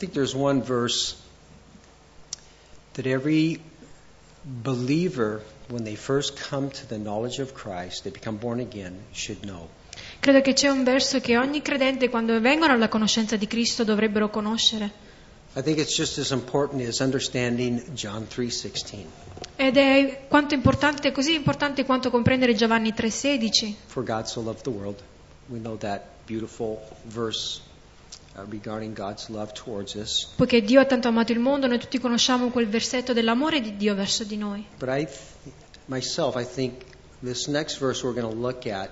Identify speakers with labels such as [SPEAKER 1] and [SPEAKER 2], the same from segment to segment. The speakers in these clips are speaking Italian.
[SPEAKER 1] think there's one verse that every believer, when they first come to the knowledge of Christ, they become born again, should know.
[SPEAKER 2] Credo che c'è un verso che ogni credente quando vengono alla conoscenza di Cristo dovrebbero conoscere.
[SPEAKER 1] I think it's just as important as understanding John 3:16.
[SPEAKER 2] Ed è quanto importante, così importante quanto comprendere Giovanni 3:16.
[SPEAKER 1] For God so loved the world. We know that beautiful verse
[SPEAKER 2] Poiché Dio ha tanto amato il mondo, noi tutti conosciamo quel versetto dell'amore di Dio verso di noi.
[SPEAKER 1] But I, th- myself, I think this next verse we're going to look at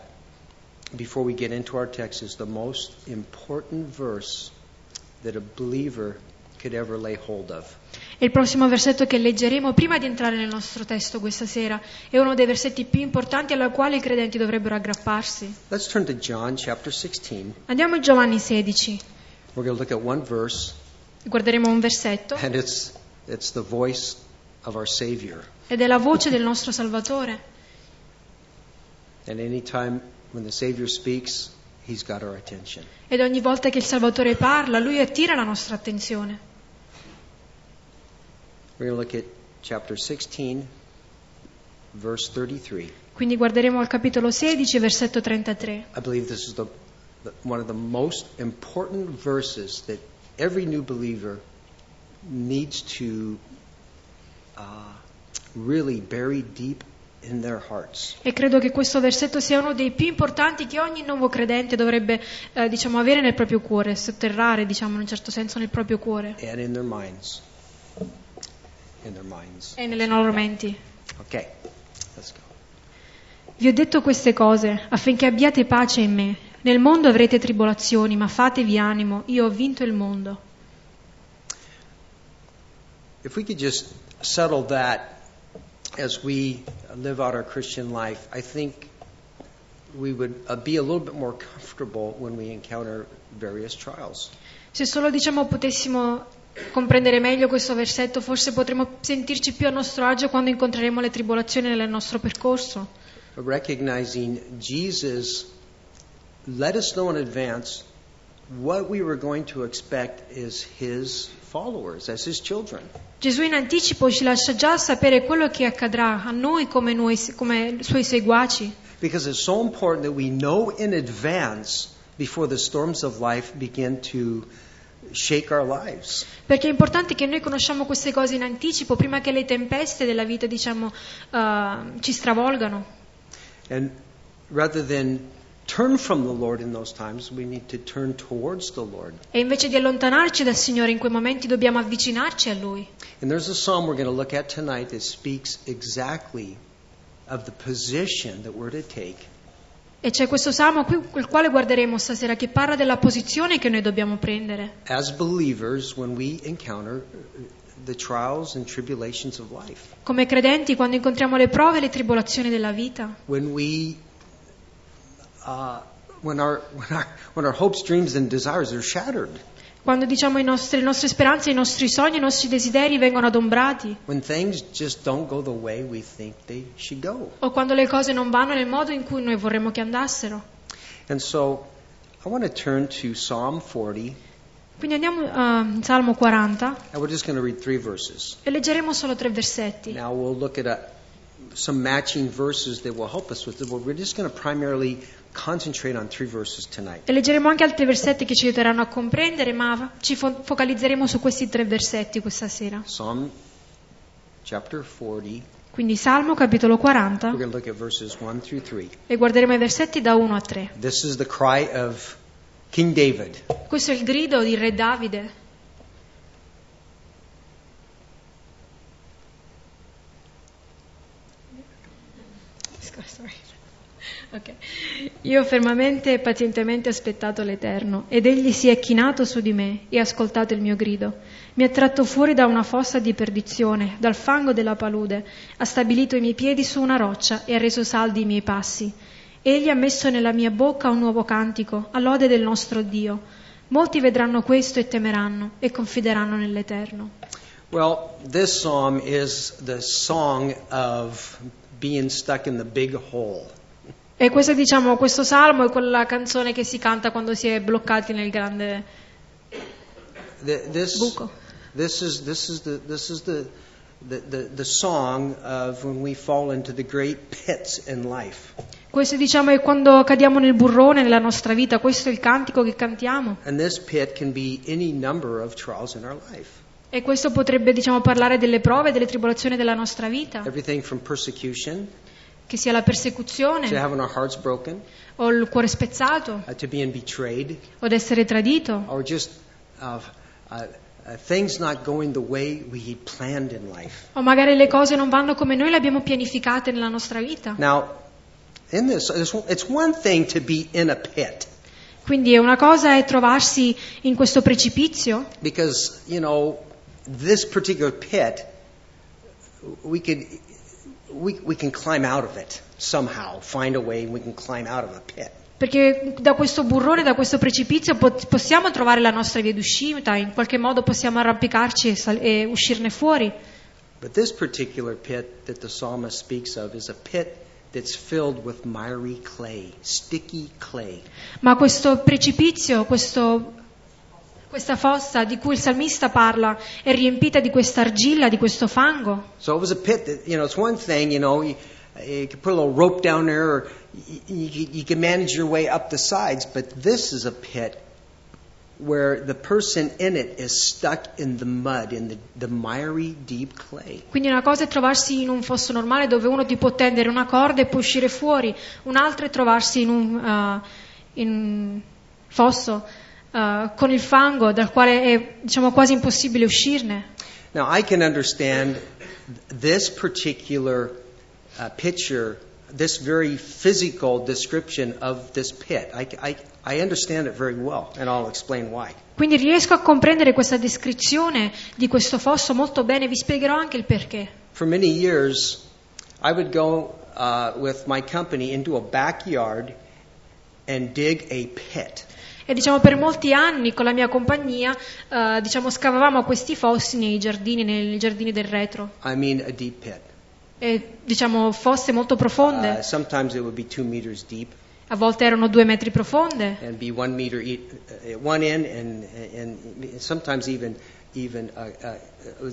[SPEAKER 1] before we get into our text is the most important verse that a believer could ever lay hold of.
[SPEAKER 2] Il prossimo versetto che leggeremo prima di entrare nel nostro testo questa sera è uno dei versetti più importanti alla quale i credenti dovrebbero aggrapparsi.
[SPEAKER 1] Let's turn to John chapter 16.
[SPEAKER 2] Andiamo in Giovanni 16,
[SPEAKER 1] We're going to look at one verse,
[SPEAKER 2] guarderemo un versetto
[SPEAKER 1] and it's, it's the voice of our Savior.
[SPEAKER 2] ed è la voce del nostro Salvatore.
[SPEAKER 1] And anytime when the Savior speaks, He's got our attention.
[SPEAKER 2] Ed ogni volta che il Salvatore parla, lui attira la nostra attenzione.
[SPEAKER 1] We're going to look at chapter 16, verse 33.
[SPEAKER 2] Quindi guarderemo al capitolo 16, versetto 33.
[SPEAKER 1] I believe this is the, one of the most important verses that every new believer needs to uh, really bury deep in their hearts.
[SPEAKER 2] E credo che questo versetto sia uno dei più importanti che ogni nuovo credente dovrebbe, eh, diciamo, avere nel proprio cuore, sotterrare, diciamo, in un certo senso nel proprio cuore
[SPEAKER 1] and in their minds. In their minds.
[SPEAKER 2] e nelle loro menti.
[SPEAKER 1] Okay, let's go.
[SPEAKER 2] Vi ho detto queste cose affinché abbiate pace in me. Nel mondo avrete tribolazioni, ma fatevi animo, io ho vinto il mondo.
[SPEAKER 1] If we could just settle that as we live out our Christian life, I think we would uh, be a little bit more comfortable when we encounter various trials.
[SPEAKER 2] Se solo diciamo potessimo comprendere meglio questo versetto, forse potremmo sentirci più a nostro agio quando incontreremo le tribolazioni nel nostro percorso.
[SPEAKER 1] Recognizing Jesus let us know in advance what we were going to expect as his followers, as his children.
[SPEAKER 2] Gesù in anticipo ci lascia già sapere quello che accadrà a noi come, noi, come suoi seguaci,
[SPEAKER 1] Because it's so important that we know in advance before the storms of life begin to shake our lives.
[SPEAKER 2] perché è importante che noi conosciamo queste cose in anticipo prima che le tempeste della vita, diciamo, eh, ci stravolgano.
[SPEAKER 1] And rather than turn from the Lord in those times, we need to turn towards the Lord.
[SPEAKER 2] E invece di allontanarci dal Signore in quei momenti dobbiamo avvicinarci a Lui.
[SPEAKER 1] And there's a psalm we're going to look at tonight that speaks exactly of the position that we're to take
[SPEAKER 2] E c'è questo salmo qui, il quale guarderemo stasera che parla della posizione che noi dobbiamo prendere.
[SPEAKER 1] as believers when we encounter the trials and tribulations of life.
[SPEAKER 2] Come credenti, quando incontriamo le prove e le tribolazioni della vita,
[SPEAKER 1] When we
[SPEAKER 2] quando diciamo nostri- le nostre speranze, i nostri sogni, i nostri desideri vengono adombrati,
[SPEAKER 1] When things just don't go the way we think they should go.
[SPEAKER 2] o quando le cose non vanno nel modo in cui noi vorremmo che andassero.
[SPEAKER 1] And so I want to turn to Psalm 40,
[SPEAKER 2] Quindi andiamo a Salmo 40
[SPEAKER 1] and we're just going to read three verses.
[SPEAKER 2] e leggeremo solo tre versetti.
[SPEAKER 1] Now we'll look at a, some matching verses that will help us with it, but we're just going to primarily
[SPEAKER 2] E leggeremo anche altri versetti che ci aiuteranno a comprendere, ma ci fo- focalizzeremo su questi tre versetti questa sera.
[SPEAKER 1] Psalm chapter 40,
[SPEAKER 2] Quindi Salmo capitolo 40
[SPEAKER 1] we're going to look at verses 1 through 3.
[SPEAKER 2] e guarderemo i versetti da 1 a 3.
[SPEAKER 1] This is the cry of King David.
[SPEAKER 2] Questo è il grido di Re Davide. Ok. Io fermamente e pazientemente aspettato l'Eterno ed egli si è chinato su di me e ha ascoltato il mio grido. Mi ha tratto fuori da una fossa di perdizione, dal fango della palude, ha stabilito i miei piedi su una roccia e ha reso saldi i miei passi. Egli ha messo nella mia bocca un nuovo cantico, a lode del nostro Dio. Molti vedranno questo e temeranno e confideranno nell'Eterno.
[SPEAKER 1] Well, this psalm is the song of being stuck in the big hole.
[SPEAKER 2] E questo, diciamo, questo salmo è quella canzone che si canta quando si è bloccati nel grande,
[SPEAKER 1] th- this,
[SPEAKER 2] buco.
[SPEAKER 1] this is this is the this is the the, the, the song of when we fall into the great pits in life.
[SPEAKER 2] Questo diciamo è quando cadiamo nel burrone nella nostra vita, questo è il cantico che cantiamo. E questo potrebbe diciamo parlare delle prove, delle tribolazioni della nostra vita,
[SPEAKER 1] Everything from persecution
[SPEAKER 2] che sia la
[SPEAKER 1] to
[SPEAKER 2] persecuzione
[SPEAKER 1] having our hearts broken,
[SPEAKER 2] o il cuore spezzato
[SPEAKER 1] uh, to being betrayed,
[SPEAKER 2] o ad essere tradito
[SPEAKER 1] or just uh, uh, things not going the way we had planned in life.
[SPEAKER 2] o magari le cose non vanno come noi le abbiamo pianificate nella nostra vita.
[SPEAKER 1] Now, in this, it's one thing to be in a pit
[SPEAKER 2] Quindi una cosa è trovarsi in questo precipizio,
[SPEAKER 1] because you know this particular pit, we could we we can climb out of it somehow, find a way, we can climb out of a pit.
[SPEAKER 2] perché da questo burrone, da questo precipizio possiamo trovare la nostra via d'uscita, in qualche modo possiamo arrampicarci e, sal- e uscirne fuori.
[SPEAKER 1] But this particular pit that the psalmist speaks of is a pit that's filled with miry clay, sticky clay.
[SPEAKER 2] Ma questo precipizio, questo- questa fossa di cui il salmista parla, è riempita di questa argilla, di questo fango.
[SPEAKER 1] So it was a pit that, you know, it's one thing, you know, you, you could put a little rope down there or you, you, you can manage your way up the sides, but this is a pit where the person in it is stuck in the mud, in the, the miry, deep clay.
[SPEAKER 2] Quindi una cosa è trovarsi in un fosso normale dove uno ti può tendere una corda e può uscire fuori, un'altra è trovarsi in un, eh, in un fosso eh, con il fango dal quale è diciamo, quasi impossibile uscirne.
[SPEAKER 1] Now, I can understand this particular uh, picture, this very physical description of this pit. I, I, I understand it very well, and I'll explain why.
[SPEAKER 2] Quindi riesco a comprendere questa descrizione di questo fosso molto bene, vi spiegherò anche il perché.
[SPEAKER 1] For many years, I would go uh, with my company into a backyard and dig a pit.
[SPEAKER 2] E diciamo per molti anni con la mia compagnia eh, diciamo, scavavamo questi fossi nei giardini, nei giardini del retro.
[SPEAKER 1] I mean, a deep pit.
[SPEAKER 2] E, diciamo fosse molto profonde,
[SPEAKER 1] Uh, sometimes it would be two meters deep
[SPEAKER 2] a volte erano due metri profonde.
[SPEAKER 1] and be one meter at one end, and, and sometimes even even uh, uh,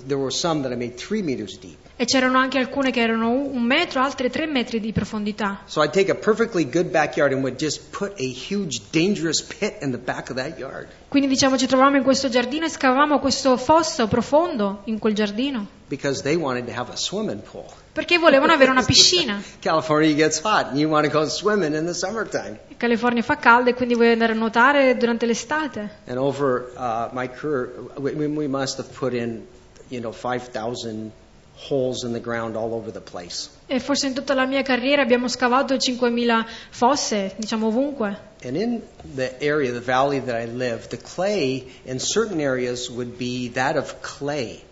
[SPEAKER 1] there were some that I made three meters deep.
[SPEAKER 2] E c'erano anche alcune che erano un metro, altre tre metri di profondità.
[SPEAKER 1] So I'd take a perfectly good backyard and would just put a huge, dangerous pit in the back of that yard
[SPEAKER 2] Quindi diciamo ci trovavamo in questo giardino e scavavamo questo fosso profondo in quel giardino.
[SPEAKER 1] because they wanted to have a swimming pool.
[SPEAKER 2] Perché volevano avere una piscina.
[SPEAKER 1] California gets hot and you want to go swimming in the summertime.
[SPEAKER 2] In California fa caldo e quindi vuoi andare a nuotare durante l'estate.
[SPEAKER 1] And over uh, my career, we, we must have put in, you know, 5,000 holes in the ground all over the place.
[SPEAKER 2] E forse in tutta la mia carriera abbiamo scavato 5.000 fosse, diciamo ovunque.
[SPEAKER 1] And in the area, the valley that I live, the clay in certain areas would be that of clay.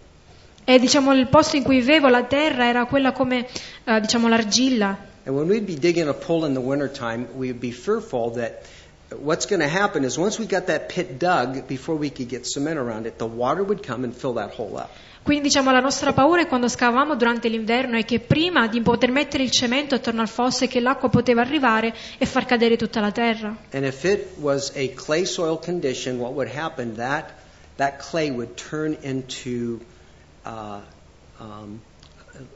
[SPEAKER 2] E diciamo il posto in cui vivevo, la terra, era quella come eh, diciamo l'argilla.
[SPEAKER 1] And when we'd be digging a pool in the wintertime, we would be fearful that what's going to happen is once we got that pit dug, before we could get cement around it, the water would come and fill that hole up.
[SPEAKER 2] Quindi diciamo la nostra paura è quando scavavamo durante l'inverno è che prima di poter mettere il cemento attorno al fosso è che l'acqua poteva arrivare e far cadere tutta la terra.
[SPEAKER 1] And if it was a clay soil condition, what would happen? That that clay would turn into uh, um,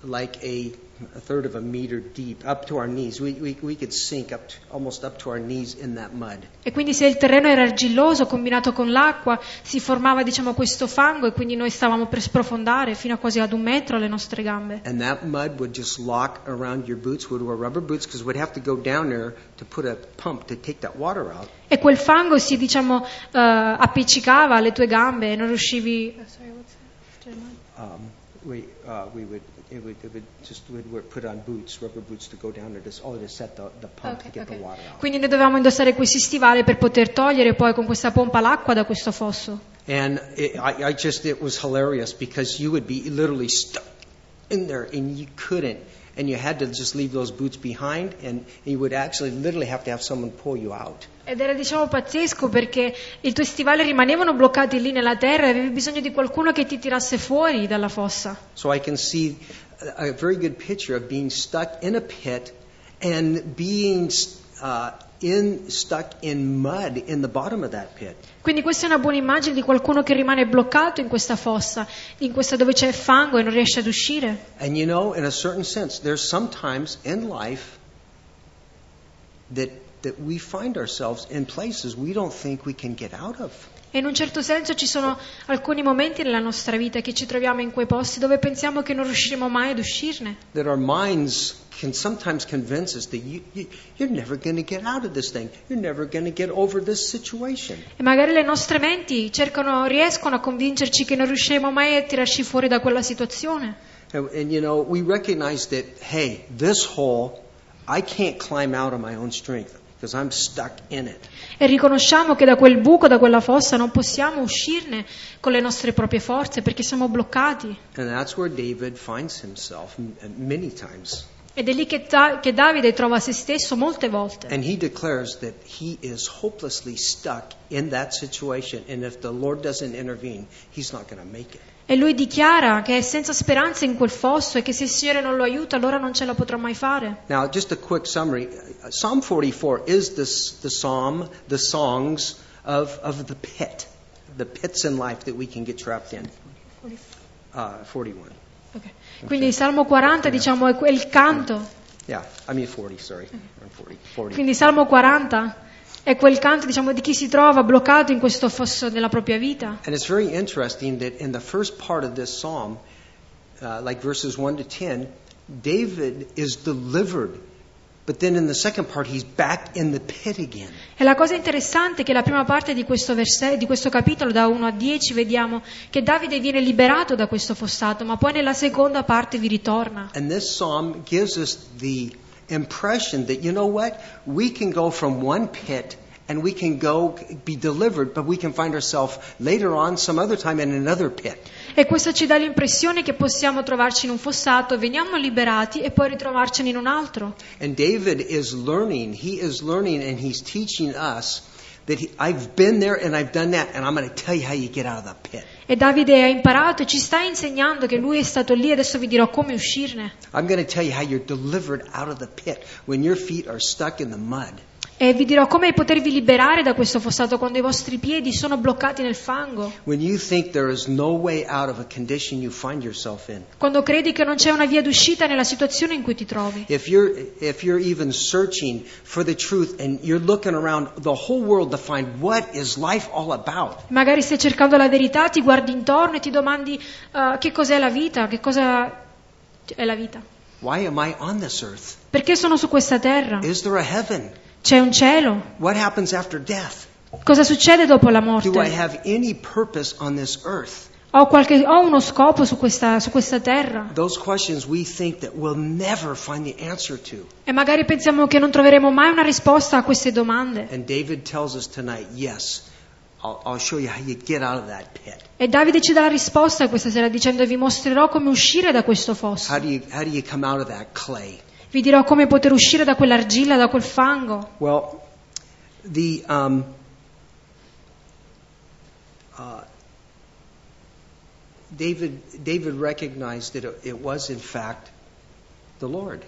[SPEAKER 1] like a, a third of a meter deep, up to our knees. We, we, we could sink up to, almost up to our knees in that mud.
[SPEAKER 2] E quindi se il terreno era argilloso combinato con l'acqua si formava diciamo questo fango e quindi noi stavamo per sprofondare fino a quasi ad un metro alle nostre gambe.
[SPEAKER 1] And that mud would just lock around your boots. We'd wear rubber boots because we'd have to go down there to put a pump to take that water out.
[SPEAKER 2] E quel fango si diciamo eh, appiccicava alle tue gambe e non riuscivi...
[SPEAKER 1] Uh, we would, Um, uh, it would, it would just, we'd put on boots, rubber boots to go down there to, oh, to set the, the pump to get the water out.
[SPEAKER 2] Quindi noi dovevamo indossare questi stivali per poter togliere poi con questa pompa l'acqua da questo fosso.
[SPEAKER 1] And it, I, I just, it was hilarious because you would be literally stuck in there and you couldn't. And you had to just leave those boots behind and you would actually literally have to have someone pull you out.
[SPEAKER 2] Ed era diciamo pazzesco perché i tuoi stivali rimanevano bloccati lì nella terra e avevi bisogno di qualcuno che ti tirasse fuori dalla fossa.
[SPEAKER 1] So I can see a very good picture of being stuck in a pit and being uh, in stuck in mud in the bottom of that pit.
[SPEAKER 2] Quindi questa è una buona immagine di qualcuno che rimane bloccato in questa fossa, in questa dove c'è fango e non riesce ad uscire.
[SPEAKER 1] And you know, in a certain sense, there's sometimes in life that that we find ourselves in places we don't think we can get out of.
[SPEAKER 2] E in un certo senso ci sono alcuni momenti nella nostra vita che ci troviamo in quei posti dove pensiamo che non riusciremo mai ad uscirne.
[SPEAKER 1] That our minds can sometimes convince us that you, you, you're never going to get out of this thing. You're never going to get over this situation.
[SPEAKER 2] E magari le nostre menti cercano, riescono a convincerci che non riusciremo mai a tirarci fuori da quella situazione.
[SPEAKER 1] And, and you know, we recognize that, hey, this hole, I can't climb out of my own strength because I'm stuck in it.
[SPEAKER 2] E riconosciamo che da quel buco, da quella fossa, non possiamo uscirne con le nostre proprie forze perché siamo bloccati.
[SPEAKER 1] And that's where David finds himself m- many times.
[SPEAKER 2] Ed è lì che, Ta- che Davide trova se stesso molte volte.
[SPEAKER 1] Situation,
[SPEAKER 2] E lui dichiara che è senza speranza in quel fosso e che se il Signore non lo aiuta allora non ce la potrà mai fare.
[SPEAKER 1] Now, just a quick summary Psalm 44 is this, the psalm, the songs of, of the pit, the pits in life that we can get trapped in. Uh, 41.
[SPEAKER 2] Ok. Quindi il Salmo 40 diciamo è quel canto.
[SPEAKER 1] Yeah, I mean 40, sorry. I'm 40. 40.
[SPEAKER 2] Quindi Salmo 40 è quel canto diciamo di chi si trova bloccato in questo fosso della propria vita.
[SPEAKER 1] And it's very interesting that in the first part of this psalm, uh, like verses 1 to 10, David is delivered. But then in the second part, he's back in the pit again.
[SPEAKER 2] E la cosa interessante è che la prima parte di questo, verse- di questo capitolo, da 1 a 10, vediamo che Davide viene liberato da questo fossato, ma poi nella seconda parte vi ritorna.
[SPEAKER 1] And this psalm gives us the impression that, you know what? We can go from one pit and we can go be delivered, but we can find ourselves later on, some other time, in another pit.
[SPEAKER 2] E questo ci dà l'impressione che possiamo trovarci in un fossato, veniamo liberati e poi ritrovarcene in un altro.
[SPEAKER 1] And David is learning, he is learning and he's teaching us that he, I've been there and I've done that, and I'm going to tell you how you get out of the pit.
[SPEAKER 2] E Davide ha imparato e ci sta insegnando che lui è stato lì adesso vi dirò come uscirne.
[SPEAKER 1] I'm going to tell you how you're delivered out of the pit when your feet are stuck in the mud.
[SPEAKER 2] E vi dirò come potervi liberare da questo fossato quando i vostri piedi sono bloccati nel fango.
[SPEAKER 1] No.
[SPEAKER 2] Quando credi che non c'è una via d'uscita nella situazione in cui ti trovi.
[SPEAKER 1] If you're, if you're
[SPEAKER 2] Magari stai cercando la verità, ti guardi intorno e ti domandi eh, che cos'è la vita, che cosa è la vita. Perché sono su questa terra?
[SPEAKER 1] Is there a heaven?
[SPEAKER 2] C'è un cielo?
[SPEAKER 1] What happens after death?
[SPEAKER 2] Cosa succede dopo la
[SPEAKER 1] Do I
[SPEAKER 2] morte?
[SPEAKER 1] have any purpose on this earth?
[SPEAKER 2] Ho, qualche- ho uno scopo su questa, su questa terra?
[SPEAKER 1] Those questions we think that we'll never find the answer to.
[SPEAKER 2] E magari pensiamo che non troveremo mai una risposta a queste domande.
[SPEAKER 1] Tonight, yes, I'll, I'll.
[SPEAKER 2] E Davide ci dà la risposta questa sera dicendo vi mostrerò come uscire da questo fosso.
[SPEAKER 1] How do you, how do you
[SPEAKER 2] Vi dirò come poter uscire da quell'argilla, da quel fango.
[SPEAKER 1] Well, the um, uh, David David recognized that it, was in fact the Lord,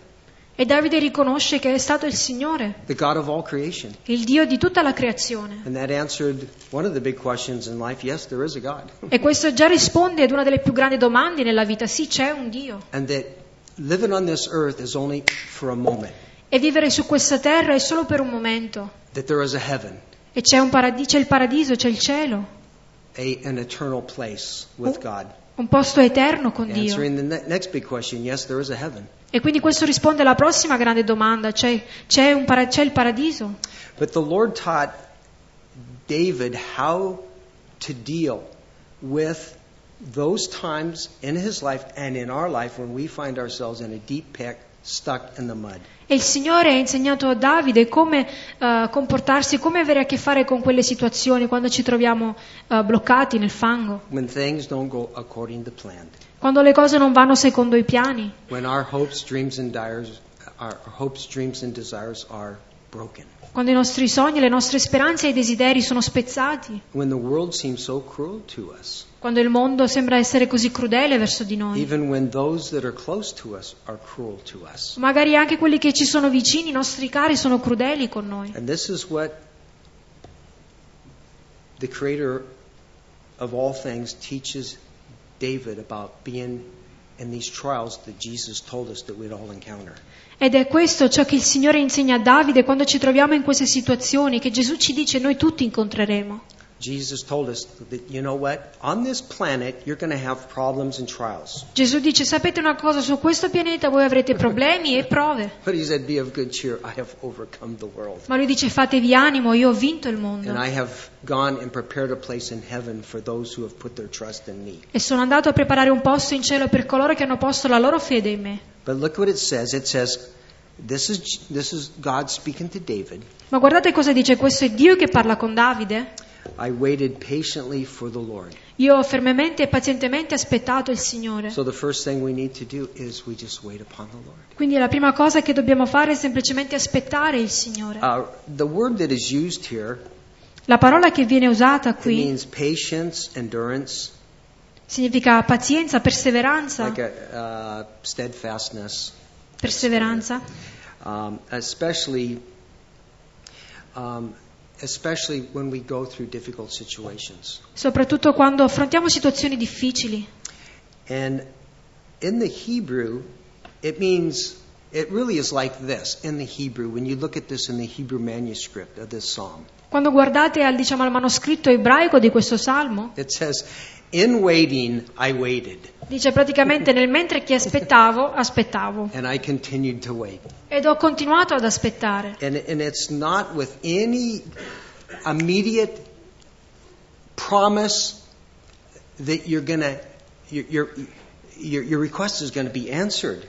[SPEAKER 2] E Davide riconosce che è stato il Signore,
[SPEAKER 1] the God of all creation,
[SPEAKER 2] il Dio di tutta la creazione.
[SPEAKER 1] and that answered one of the big questions in life. Yes, there is a God,
[SPEAKER 2] E questo già risponde ad una delle più grandi domande nella vita. Sì, c'è un Dio.
[SPEAKER 1] and that living on this earth is only for a moment.
[SPEAKER 2] E vivere su questa terra è solo per un momento.
[SPEAKER 1] That there is a heaven,
[SPEAKER 2] E c'è, un paradi- c'è il paradiso, c'è il cielo,
[SPEAKER 1] a, an eternal place with God.
[SPEAKER 2] un posto eterno con Dio.
[SPEAKER 1] Answering the ne- next big question. Yes, there is a heaven.
[SPEAKER 2] E quindi questo risponde alla prossima grande domanda. C'è, c'è un para- c'è il paradiso?
[SPEAKER 1] But the Lord taught David how to deal with those times in his life and in our life when we find ourselves in a deep pit, stuck in the mud.
[SPEAKER 2] E il Signore ha insegnato a Davide come eh, comportarsi, come avere a che fare con quelle situazioni quando ci troviamo eh, bloccati nel fango,
[SPEAKER 1] When things don't go according to plan.
[SPEAKER 2] quando le cose non vanno secondo i piani,
[SPEAKER 1] When our hopes, dreams, and desires, our hopes, dreams, and desires are broken.
[SPEAKER 2] quando i nostri sogni, le nostre speranze e i desideri sono spezzati,
[SPEAKER 1] When the world seems so cruel to us.
[SPEAKER 2] Quando il mondo sembra essere così crudele verso di noi.
[SPEAKER 1] Even when those that are close to us are cruel to us.
[SPEAKER 2] Magari anche quelli che ci sono vicini, i nostri cari, sono crudeli con noi.
[SPEAKER 1] And this is what the creator of all things teaches David about being in these trials that Jesus told us that we'd all encounter.
[SPEAKER 2] Ed è questo ciò che il Signore insegna a Davide quando ci troviamo in queste situazioni che Gesù ci dice noi tutti incontreremo.
[SPEAKER 1] Jesus told us that, you know what? On this planet, you're going to have problems and trials.
[SPEAKER 2] Gesù dice sapete una cosa, su questo pianeta voi avrete problemi e prove,
[SPEAKER 1] But he said, Be of good cheer. I have overcome the world.
[SPEAKER 2] ma lui dice fatevi animo, io ho vinto il
[SPEAKER 1] And
[SPEAKER 2] mondo
[SPEAKER 1] I have gone and prepared a place in heaven for those who have put their trust in me.
[SPEAKER 2] e sono andato a preparare un posto in cielo per coloro che hanno posto la loro fede in me.
[SPEAKER 1] But look what it says. It says, this is, this is God speaking to David.
[SPEAKER 2] Ma guardate cosa dice, questo è Dio che parla con Davide.
[SPEAKER 1] I waited patiently for the Lord.
[SPEAKER 2] Io ho fermamente e pazientemente aspettato il Signore.
[SPEAKER 1] So the first thing we need to do is we just wait upon the Lord.
[SPEAKER 2] Quindi la prima cosa che dobbiamo fare è semplicemente aspettare il Signore.
[SPEAKER 1] Uh, the word that is used here
[SPEAKER 2] La parola che viene usata qui
[SPEAKER 1] means patience, endurance,
[SPEAKER 2] significa pazienza, perseveranza,
[SPEAKER 1] like a, uh, steadfastness,
[SPEAKER 2] perseveranza,
[SPEAKER 1] um, especially um, especially when we go through difficult situations.
[SPEAKER 2] soprattutto quando affrontiamo situazioni difficili.
[SPEAKER 1] And in the Hebrew, it means it really is like this in the Hebrew when you look at this in the Hebrew manuscript of this psalm.
[SPEAKER 2] Quando guardate al, diciamo, al manoscritto ebraico di questo salmo,
[SPEAKER 1] It says, "In waiting, I waited,
[SPEAKER 2] dice praticamente nel mentre che aspettavo, aspettavo.
[SPEAKER 1] and I continued to wait."
[SPEAKER 2] Ed ho continuato ad aspettare.
[SPEAKER 1] And, and it's not with any immediate promise that you're gonna your your your, your request is going to be answered.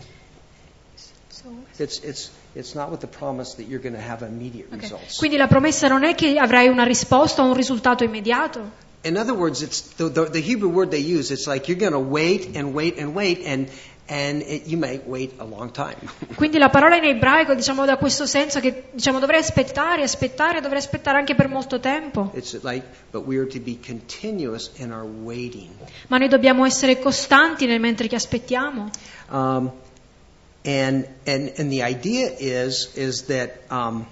[SPEAKER 1] It's it's it's not with the promise that you're going to have immediate
[SPEAKER 2] Ok.
[SPEAKER 1] results.
[SPEAKER 2] Quindi la promessa non è che avrai una risposta o un risultato immediato.
[SPEAKER 1] In other words, it's the, the, the Hebrew word they use. It's like you're going to wait and wait and wait, and and it, you may wait a long time.
[SPEAKER 2] Quindi la parola in ebraico diciamo da questo senso che diciamo dovrei aspettare, aspettare, dovrei aspettare anche per molto tempo.
[SPEAKER 1] it's like, but we are to be continuous in our waiting.
[SPEAKER 2] Ma noi dobbiamo essere costanti nel mentre che aspettiamo.
[SPEAKER 1] Um, and and and the idea is is that um,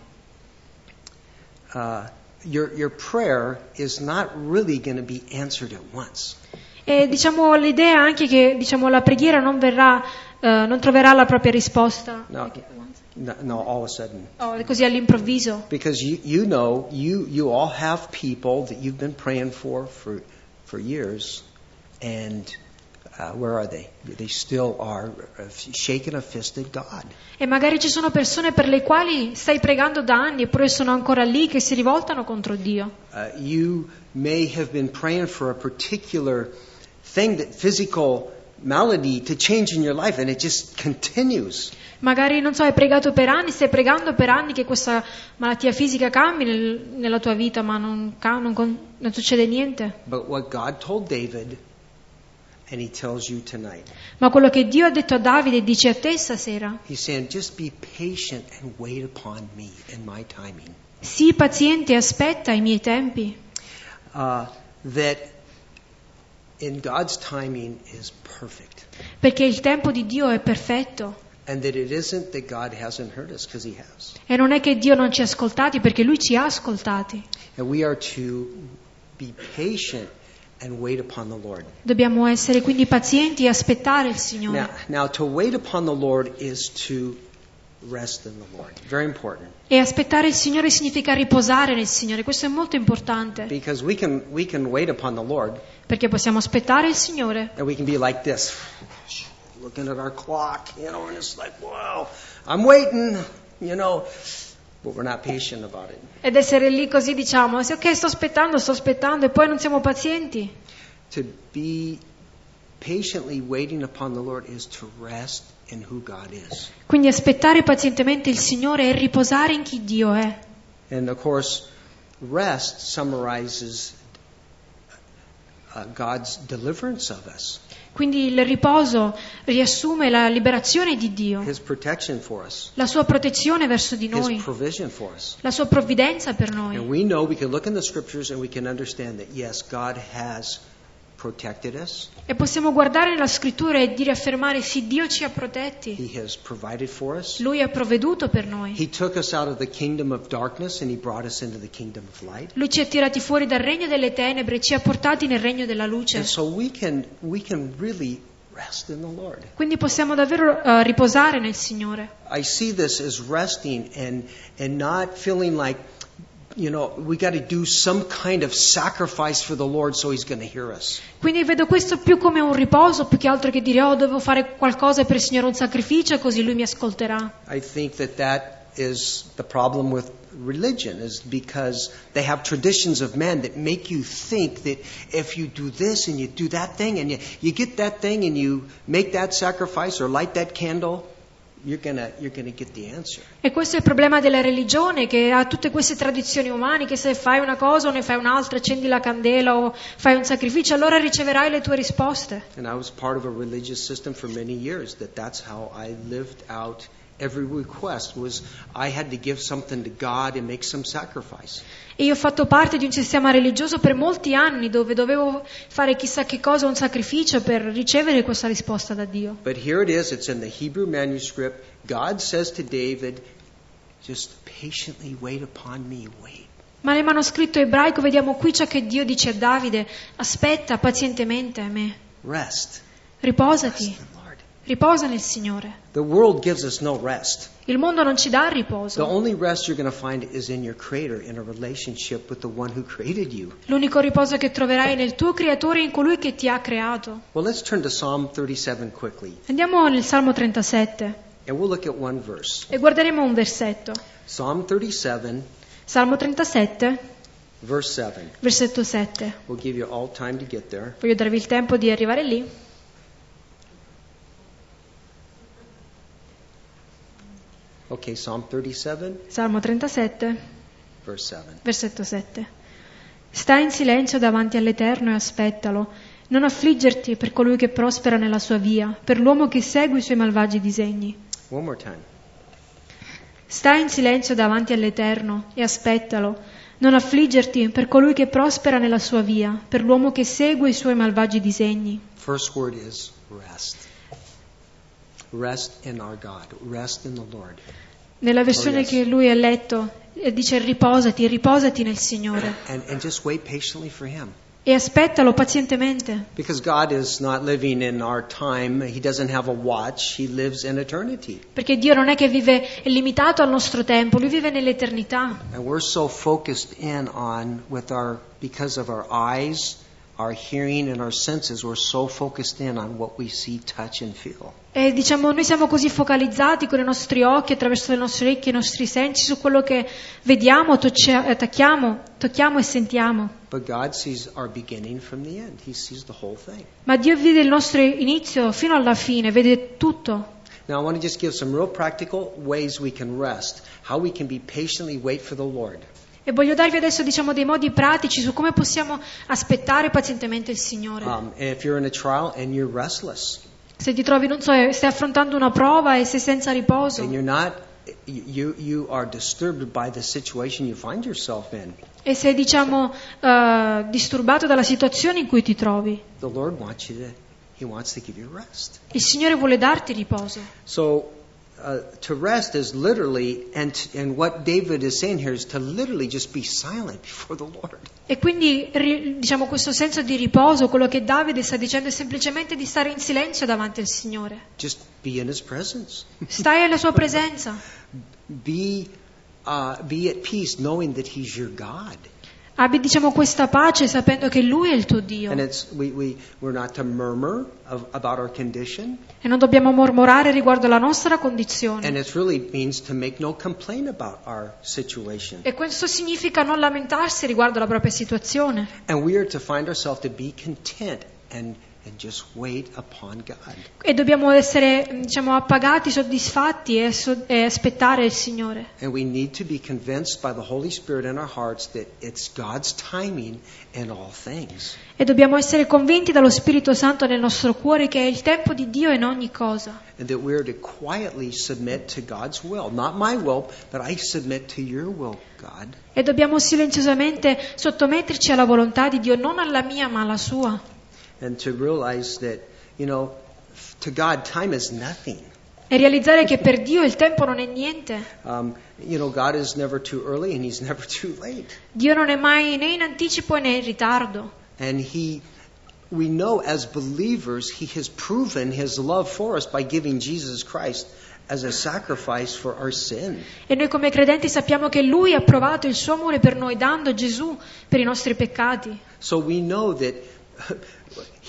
[SPEAKER 1] uh, your your prayer is not really going to be answered at once.
[SPEAKER 2] E diciamo l'idea anche che diciamo, la preghiera non verrà, eh, non troverà la propria risposta.
[SPEAKER 1] No, no, no all of a sudden.
[SPEAKER 2] Oh, così all'improvviso.
[SPEAKER 1] Because you, you know, you, you all have people that you've been praying for for, for years, and uh, where are they? They still are uh, shaking a fist at God.
[SPEAKER 2] E magari ci sono persone per le quali stai pregando da anni eppure sono ancora lì che si rivoltano contro Dio.
[SPEAKER 1] Uh, you may have been praying for a particular thing, that physical malady to change in your life, and it just continues.
[SPEAKER 2] Magari, non so, hai pregato per anni, stai pregando per anni che questa malattia fisica cambi nel- nella tua vita, ma non, non non succede niente.
[SPEAKER 1] But what God told David, and He tells you tonight,
[SPEAKER 2] Ma quello che Dio ha detto a Davide e dice a te stasera,
[SPEAKER 1] He's saying, just be patient and wait upon me in my timing.
[SPEAKER 2] sii paziente e aspetta i miei tempi,
[SPEAKER 1] Uh, that in God's timing is perfect.
[SPEAKER 2] perché il tempo di Dio è perfetto.
[SPEAKER 1] And that it isn't that God hasn't heard us, because He has.
[SPEAKER 2] E non è che Dio non ci ha ascoltati, perché Lui ci ha ascoltati.
[SPEAKER 1] And we are to be patient and wait upon the Lord.
[SPEAKER 2] Dobbiamo essere quindi pazienti e aspettare il Signore.
[SPEAKER 1] Now, now, to wait upon the Lord is to rest in the Lord. Very important.
[SPEAKER 2] E aspettare il Signore significa riposare nel Signore, questo è molto importante,
[SPEAKER 1] Because we can, we can wait upon the Lord
[SPEAKER 2] perché possiamo aspettare il Signore
[SPEAKER 1] and we can be like this, looking at our clock, you know, and it's like, wow, I'm waiting, you know, but we're not patient about it.
[SPEAKER 2] ed essere lì così diciamo, sì, ok sto aspettando, sto aspettando e poi non siamo pazienti.
[SPEAKER 1] To be patiently waiting upon the Lord is to rest in who God is.
[SPEAKER 2] Quindi aspettare pazientemente il Signore e riposare in chi Dio è.
[SPEAKER 1] And of course, rest summarizes uh, God's deliverance of us,
[SPEAKER 2] Quindi il riposo riassume la liberazione di Dio,
[SPEAKER 1] us,
[SPEAKER 2] la sua protezione verso di noi, la sua provvidenza per noi.
[SPEAKER 1] we can look in the scriptures and we can understand that yes, God has protected us.
[SPEAKER 2] E possiamo guardare nella scrittura e dire affermare sì, Dio ci ha protetti,
[SPEAKER 1] He has provided for us.
[SPEAKER 2] Lui ha provveduto per noi.
[SPEAKER 1] He took us out of the kingdom of darkness and he brought us into the kingdom of light.
[SPEAKER 2] Lui ci ha tirati fuori dal regno delle tenebre e ci ha portati nel regno della luce.
[SPEAKER 1] And so we can we can really rest in the Lord.
[SPEAKER 2] Quindi possiamo davvero eh, riposare nel Signore.
[SPEAKER 1] I see this as resting and and not feeling like you know, we got to do some kind of sacrifice for the Lord so he's going to hear us.
[SPEAKER 2] Quindi vedo questo più come un riposo, più che altro che dire oh devo fare qualcosa per il Signore, un sacrificio, così Lui mi ascolterà.
[SPEAKER 1] I think that that is the problem with religion is because they have traditions of men that make you think that if you do this and you do that thing and you, you get that thing and you make that sacrifice or light that candle, you're gonna you're gonna get the answer.
[SPEAKER 2] E questo è il problema della religione, che ha tutte queste tradizioni umane, che se fai una cosa o ne fai un'altra, accendi la candela o fai un sacrificio, allora riceverai le tue risposte.
[SPEAKER 1] And I was part of a religious system for many years that that's how I lived out every request was I had to give something to God and make some sacrifice.
[SPEAKER 2] E io ho fatto parte di un sistema religioso per molti anni dove dovevo fare chissà che cosa, un sacrificio per ricevere questa risposta da Dio.
[SPEAKER 1] But here it is, it's in the Hebrew manuscript. God says to David, just patiently wait upon me, wait.
[SPEAKER 2] Ma nel manoscritto ebraico vediamo qui ciò che Dio dice a Davide, aspetta pazientemente a me,
[SPEAKER 1] Rest.
[SPEAKER 2] riposati,
[SPEAKER 1] Rest.
[SPEAKER 2] Riposa nel Signore.
[SPEAKER 1] The world gives us no rest.
[SPEAKER 2] Il mondo non ci dà
[SPEAKER 1] The
[SPEAKER 2] riposo.
[SPEAKER 1] only rest you're going to find is in your Creator, in a relationship with the one who created you.
[SPEAKER 2] L'unico riposo che troverai è nel tuo creatore, in colui che ti ha creato.
[SPEAKER 1] Well, let's turn to Psalm 37 quickly,
[SPEAKER 2] Andiamo nel Salmo 37
[SPEAKER 1] and we'll look at one verse.
[SPEAKER 2] e guarderemo un versetto.
[SPEAKER 1] Psalm 37,
[SPEAKER 2] Salmo 37,
[SPEAKER 1] verse 7.
[SPEAKER 2] versetto 7.
[SPEAKER 1] We'll give you all time to get there.
[SPEAKER 2] Voglio darvi il tempo di arrivare lì.
[SPEAKER 1] Okay, Psalm 37,
[SPEAKER 2] Salmo 37,
[SPEAKER 1] verse 7.
[SPEAKER 2] versetto 7. Sta in silenzio davanti all'Eterno e aspettalo. Non affliggerti per colui che prospera nella sua via, per l'uomo che segue i suoi malvagi disegni.
[SPEAKER 1] One more time.
[SPEAKER 2] Sta in silenzio davanti all'Eterno e aspettalo. Non affliggerti per colui che prospera nella sua via, per l'uomo che segue i suoi malvagi disegni.
[SPEAKER 1] First word is rest. Rest in our God. Rest in the Lord.
[SPEAKER 2] Nella versione
[SPEAKER 1] Oh, yes.
[SPEAKER 2] che lui ha letto eh, dice riposati, riposati nel Signore
[SPEAKER 1] And, and just wait patiently for Him.
[SPEAKER 2] e aspettalo pazientemente,
[SPEAKER 1] Because God is not living in our time. He doesn't have a watch. He lives in eternity.
[SPEAKER 2] perché Dio non è che vive limitato al nostro tempo, lui vive nell'eternità.
[SPEAKER 1] And we're so focused in on with our, because of our eyes, our hearing, and our senses, we're so focused in on what we see, touch, and feel.
[SPEAKER 2] E diciamo, noi siamo così focalizzati con i nostri occhi, attraverso le nostre orecchie, i nostri sensi, su quello che vediamo, toccia- eh, tocchiamo, tocchiamo e sentiamo.
[SPEAKER 1] But God sees our beginning from the end. He sees the whole thing.
[SPEAKER 2] Ma Dio vede il nostro inizio fino alla fine, vede tutto.
[SPEAKER 1] Now, I want to just give some real practical ways we can rest, how we can be patiently wait for the Lord.
[SPEAKER 2] E voglio darvi adesso diciamo, dei modi pratici su come possiamo aspettare pazientemente il Signore.
[SPEAKER 1] Um, if you're in a trial and you're restless
[SPEAKER 2] Se ti trovi, non so, eh, stai affrontando una prova e sei senza riposo
[SPEAKER 1] and you're not, you, you are disturbed by the situation you find yourself in,
[SPEAKER 2] e sei diciamo eh, disturbato dalla situazione in cui ti trovi,
[SPEAKER 1] the Lord wants you to, He wants to give you rest.
[SPEAKER 2] il Signore vuole darti riposo.
[SPEAKER 1] So, uh, to rest is literally, and, and what David is saying here is to literally just be silent before the Lord.
[SPEAKER 2] E quindi diciamo questo senso di riposo, quello che Davide sta dicendo è semplicemente di stare in silenzio davanti al Signore.
[SPEAKER 1] Just be in His presence.
[SPEAKER 2] Stai alla sua presenza,
[SPEAKER 1] Be, uh, be at peace knowing that He's your God.
[SPEAKER 2] Abbi diciamo questa pace sapendo che Lui è il tuo Dio
[SPEAKER 1] And it's, we, we, we're not to murmur of, about our condition.
[SPEAKER 2] e non dobbiamo mormorare riguardo alla nostra condizione.
[SPEAKER 1] And it really means to make no complaint about our situation.
[SPEAKER 2] E questo significa non lamentarsi riguardo alla propria situazione.
[SPEAKER 1] And we are to find ourselves to be content and and just wait upon God.
[SPEAKER 2] E dobbiamo essere, diciamo, appagati, soddisfatti e, so- e aspettare il Signore.
[SPEAKER 1] And we need to be convinced by the Holy Spirit in our hearts that it's God's timing in all things.
[SPEAKER 2] E dobbiamo essere convinti dallo Spirito Santo nel nostro cuore che è il tempo di Dio in ogni cosa.
[SPEAKER 1] And that we're to quietly submit to God's will. Not my will, but I submit to your will, God.
[SPEAKER 2] E dobbiamo silenziosamente sottometterci alla volontà di Dio, non alla mia ma alla sua.
[SPEAKER 1] And to realize that, you know, to God, time is nothing.
[SPEAKER 2] E realizzare che per Dio il tempo non è niente.
[SPEAKER 1] Um, you know, God is never too early and He's never too late.
[SPEAKER 2] Dio non è mai né in anticipo né in ritardo.
[SPEAKER 1] And He, we know as believers, He has proven His love for us by giving Jesus Christ as a sacrifice for our sin.
[SPEAKER 2] E noi come credenti sappiamo che Lui ha provato il suo amore per noi dando Gesù per i nostri peccati.
[SPEAKER 1] So we know that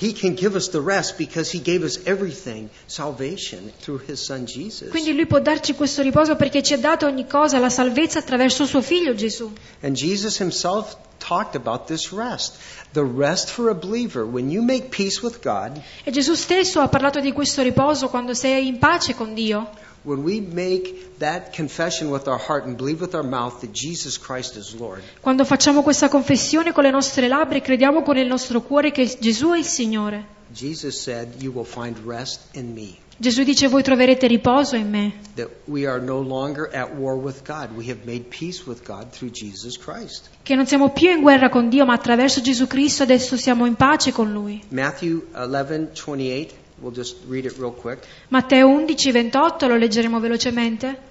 [SPEAKER 1] He can give us the rest because He gave us everything, salvation, through His Son Jesus.
[SPEAKER 2] Quindi Lui può darci questo riposo perché ci ha dato ogni cosa, la salvezza attraverso suo figlio Gesù.
[SPEAKER 1] And Jesus Himself talked about this rest. The rest for a believer. When you make peace with God,
[SPEAKER 2] E Gesù stesso ha parlato di questo riposo quando sei in pace con Dio.
[SPEAKER 1] When we make that confession with our heart and believe with our mouth that Jesus Christ is Lord,
[SPEAKER 2] Quando facciamo questa confessione con le nostre labbra e crediamo con il nostro cuore che Gesù è il Signore.
[SPEAKER 1] Jesus said, You will find rest in me.
[SPEAKER 2] Gesù dice voi troverete riposo in me.
[SPEAKER 1] That we are no longer at war with God. We have made peace with God through Jesus Christ.
[SPEAKER 2] Che non siamo più in guerra con Dio, ma attraverso Gesù Cristo adesso siamo in pace con Lui.
[SPEAKER 1] Matthew 11, 28. We'll just read it real quick.
[SPEAKER 2] Matteo 11, 28, lo leggeremo velocemente.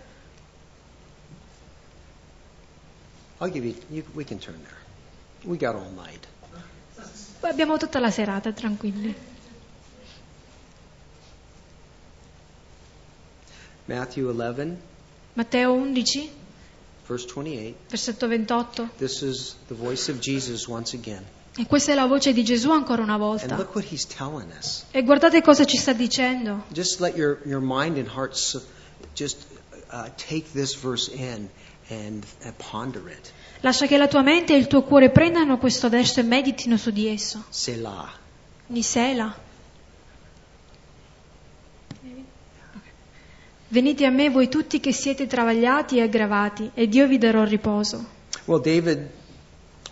[SPEAKER 1] I'll give you, you we can turn there. We got all night.
[SPEAKER 2] Abbiamo tutta la serata, tranquilli.
[SPEAKER 1] Matthew 11,
[SPEAKER 2] Matteo 11,
[SPEAKER 1] verse 28.
[SPEAKER 2] versetto 28.
[SPEAKER 1] This is the voice of Jesus once again.
[SPEAKER 2] E questa è la voce di Gesù ancora una
[SPEAKER 1] And
[SPEAKER 2] volta.
[SPEAKER 1] look what he's telling us.
[SPEAKER 2] E guardate cosa ci sta dicendo.
[SPEAKER 1] Just let your, your mind and heart just uh, take this verse in and uh, ponder it.
[SPEAKER 2] Lascia che la tua mente e il tuo cuore prendano questo verso e meditino su di esso.
[SPEAKER 1] Selah.
[SPEAKER 2] Nisela. Venite a me voi tutti che siete travagliati e aggravati, ed io vi darò riposo.
[SPEAKER 1] Well, David,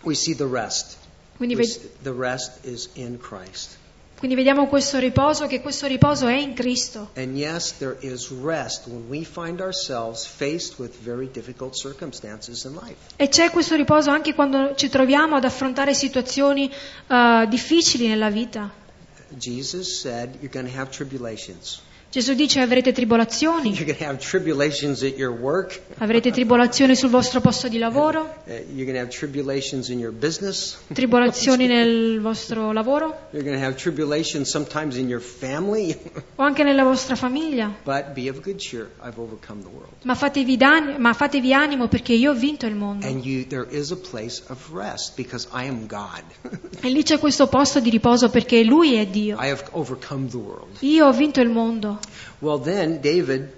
[SPEAKER 1] we see the rest.
[SPEAKER 2] Quindi,
[SPEAKER 1] We
[SPEAKER 2] ve-
[SPEAKER 1] s- the rest is in Christ.
[SPEAKER 2] quindi vediamo questo riposo, che questo riposo è in Cristo.
[SPEAKER 1] Yes, there is rest when we find ourselves faced with very difficult circumstances in life.
[SPEAKER 2] E c'è questo riposo anche quando ci troviamo ad affrontare situazioni eh, difficili nella vita.
[SPEAKER 1] Jesus said, You're going to have tribulations.
[SPEAKER 2] Gesù dice avrete tribolazioni,
[SPEAKER 1] You're going to have tribulations at your work.
[SPEAKER 2] avrete tribolazioni sul vostro posto di lavoro,
[SPEAKER 1] Uh, You're going to have tribulations in your business.
[SPEAKER 2] tribolazioni nel vostro lavoro
[SPEAKER 1] You're going to have tribulations sometimes in your family.
[SPEAKER 2] o anche nella vostra famiglia.
[SPEAKER 1] but be of good cheer. I've overcome the world.
[SPEAKER 2] Ma fatevi, dan- ma fatevi animo perché io ho vinto il mondo.
[SPEAKER 1] And you, there is a place of rest because I am God.
[SPEAKER 2] E lì c'è questo posto di riposo perché Lui è Dio.
[SPEAKER 1] I have overcome the world.
[SPEAKER 2] Io ho vinto il mondo.
[SPEAKER 1] Well, then, David,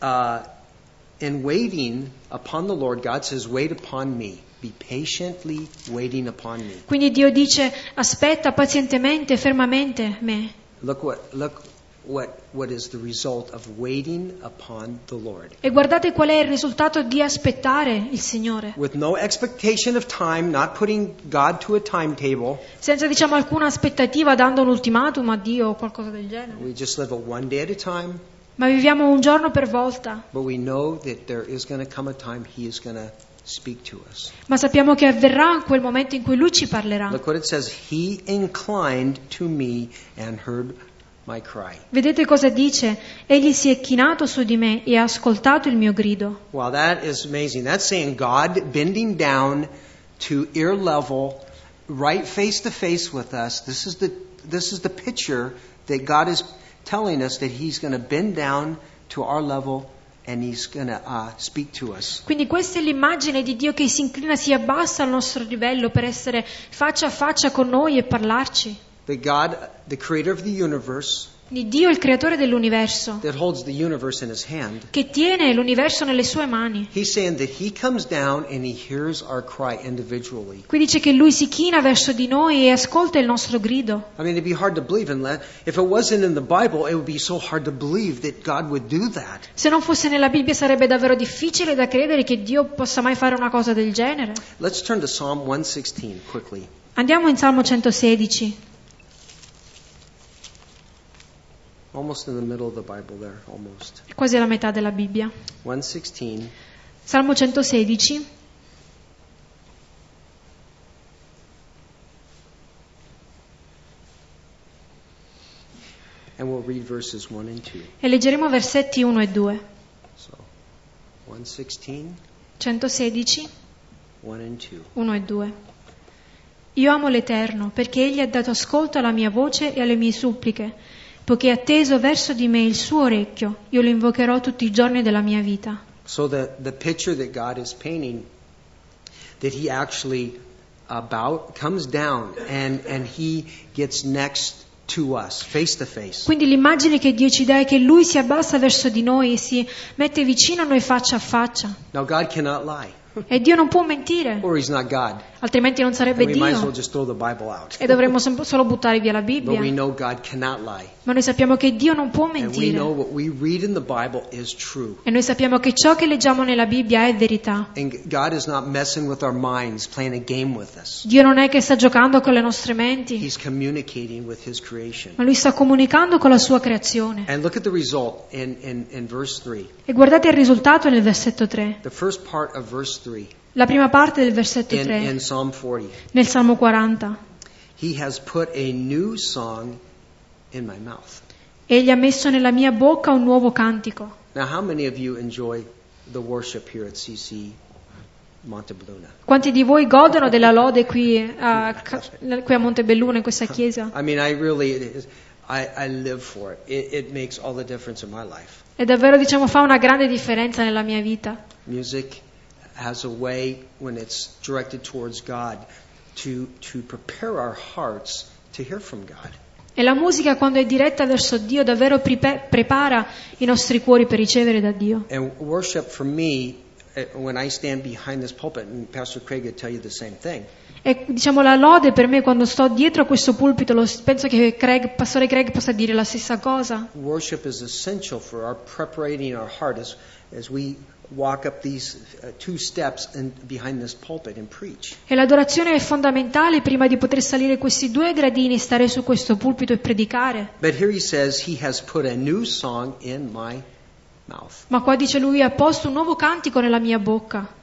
[SPEAKER 1] uh, in waiting upon the Lord, God says, Wait upon me. Be patiently waiting upon me.
[SPEAKER 2] Quindi Dio dice aspetta pazientemente, fermamente me.
[SPEAKER 1] Look what, look what, what is the result of waiting upon the Lord.
[SPEAKER 2] E guardate qual è il risultato di aspettare il Signore.
[SPEAKER 1] With no expectation of time, not putting God to a timetable,
[SPEAKER 2] Senza diciamo alcuna aspettativa dando un ultimatum a Dio o qualcosa del genere.
[SPEAKER 1] we just live a one day at a time,
[SPEAKER 2] Ma viviamo un giorno per volta.
[SPEAKER 1] but we know that there is going to come a time He is going to speak to us.
[SPEAKER 2] Ma sappiamo che avverrà quel momento in cui Lui ci parlerà.
[SPEAKER 1] Look what it says He inclined to me and heard.
[SPEAKER 2] Vedete cosa dice? Egli si è chinato su di me e ha ascoltato il mio grido.
[SPEAKER 1] Wow, that is amazing. That's saying God bending down to ear level, right face to face with us. This is the this is the picture that God is telling us that He's going to bend down to our level and He's going to uh, speak to us.
[SPEAKER 2] Quindi questa è l'immagine di Dio che si inclina, si abbassa al nostro livello per essere faccia a faccia con noi e parlarci.
[SPEAKER 1] That God, the creator of the universe,
[SPEAKER 2] di Dio il creatore dell'universo,
[SPEAKER 1] that holds the universe in his hand,
[SPEAKER 2] che tiene l'universo nelle sue mani.
[SPEAKER 1] he's saying that he comes down and he hears our cry individually.
[SPEAKER 2] Qui dice che lui si china verso di noi e ascolta il nostro grido.
[SPEAKER 1] I mean, Bible, so.
[SPEAKER 2] Se non fosse nella Bibbia sarebbe davvero difficile da credere che Dio possa mai fare una cosa del genere.
[SPEAKER 1] Let's turn to Psalm 116 quickly.
[SPEAKER 2] Andiamo in Salmo 116.
[SPEAKER 1] Almost in the middle of the Bible there, almost.
[SPEAKER 2] Quasi la metà della Bibbia.
[SPEAKER 1] 116.
[SPEAKER 2] Salmo 116.
[SPEAKER 1] And we'll read verses 1 and 2.
[SPEAKER 2] E leggeremo versetti 1 e 2.
[SPEAKER 1] So, 116,
[SPEAKER 2] 116,
[SPEAKER 1] 1 and 2.
[SPEAKER 2] 1 e 2. Io amo l'Eterno perché Egli ha dato ascolto alla mia voce e alle mie suppliche, poiché ha teso verso di me il suo orecchio, io lo invocherò tutti i giorni della mia vita.
[SPEAKER 1] So the, the picture that God is painting, that He actually bow, comes down and, and He gets next to us, face to face.
[SPEAKER 2] Quindi l'immagine che Dio ci dà è che Lui si abbassa verso di noi e si mette vicino a noi faccia a faccia.
[SPEAKER 1] Now God cannot lie,
[SPEAKER 2] E Dio non può mentire,
[SPEAKER 1] or He's not God.
[SPEAKER 2] altrimenti non sarebbe
[SPEAKER 1] well
[SPEAKER 2] Dio.
[SPEAKER 1] out.
[SPEAKER 2] E dovremmo solo buttare via la
[SPEAKER 1] But we
[SPEAKER 2] Bibbia.
[SPEAKER 1] know God cannot lie.
[SPEAKER 2] Ma noi sappiamo che Dio non può mentire. E noi sappiamo che ciò che leggiamo nella Bibbia è verità.
[SPEAKER 1] Minds.
[SPEAKER 2] Dio non è che sta giocando con le nostre menti, ma Lui sta comunicando con la sua creazione.
[SPEAKER 1] And look at the result in, in, in verse 3.
[SPEAKER 2] E guardate il risultato nel versetto 3.
[SPEAKER 1] The first part of verse 3
[SPEAKER 2] La prima parte del versetto
[SPEAKER 1] in,
[SPEAKER 2] 3
[SPEAKER 1] in Psalm 40.
[SPEAKER 2] nel Salmo 40.
[SPEAKER 1] He has put a new song in my mouth.
[SPEAKER 2] Egli ha messo nella mia bocca un nuovo cantico.
[SPEAKER 1] Now, how many of you enjoy the worship here at CC Montebelluna?
[SPEAKER 2] Quanti di voi godono della lode qui a, qui a Montebelluna, in questa chiesa?
[SPEAKER 1] I mean, I really, it is, I, I live for it. it. It makes all the difference in my life.
[SPEAKER 2] E davvero, diciamo, fa una grande differenza nella mia vita.
[SPEAKER 1] Music has a way, when it's directed towards God, to, to prepare our hearts to hear from God.
[SPEAKER 2] E la musica, quando è diretta verso Dio, davvero pripe- prepara i nostri cuori per ricevere da Dio.
[SPEAKER 1] And worship for me, eh, when I stand behind this pulpit, and Pastor Craig would tell you the same thing,
[SPEAKER 2] E diciamo la lode per me quando sto dietro a questo pulpito, lo- penso che Craig, Pastore Craig possa dire la stessa cosa.
[SPEAKER 1] worship is essential for our preparating our heart as, as we walk up these uh, two steps and behind this pulpit and preach.
[SPEAKER 2] E l'adorazione è fondamentale prima di poter salire questi due gradini, stare su questo pulpito e predicare.
[SPEAKER 1] But here he says, He has put a new song in my mouth.
[SPEAKER 2] Ma qua dice lui ha posto un nuovo cantico nella mia bocca.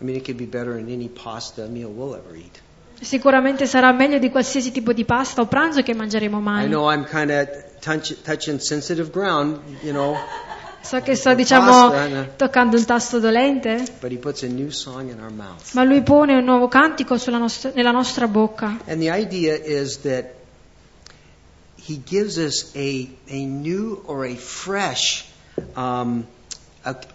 [SPEAKER 1] I mean, it could be better than any pasta meal we'll ever eat.
[SPEAKER 2] Sicuramente sarà meglio di qualsiasi tipo di pasta o pranzo che mangeremo
[SPEAKER 1] I
[SPEAKER 2] mai.
[SPEAKER 1] know I'm kind of touch, touching sensitive ground, you know,
[SPEAKER 2] So che sto, diciamo,
[SPEAKER 1] no.
[SPEAKER 2] toccando un tasto dolente, ma lui pone un nuovo cantico nostra- nella nostra bocca.
[SPEAKER 1] And the idea is that He gives us a, a new or a fresh um,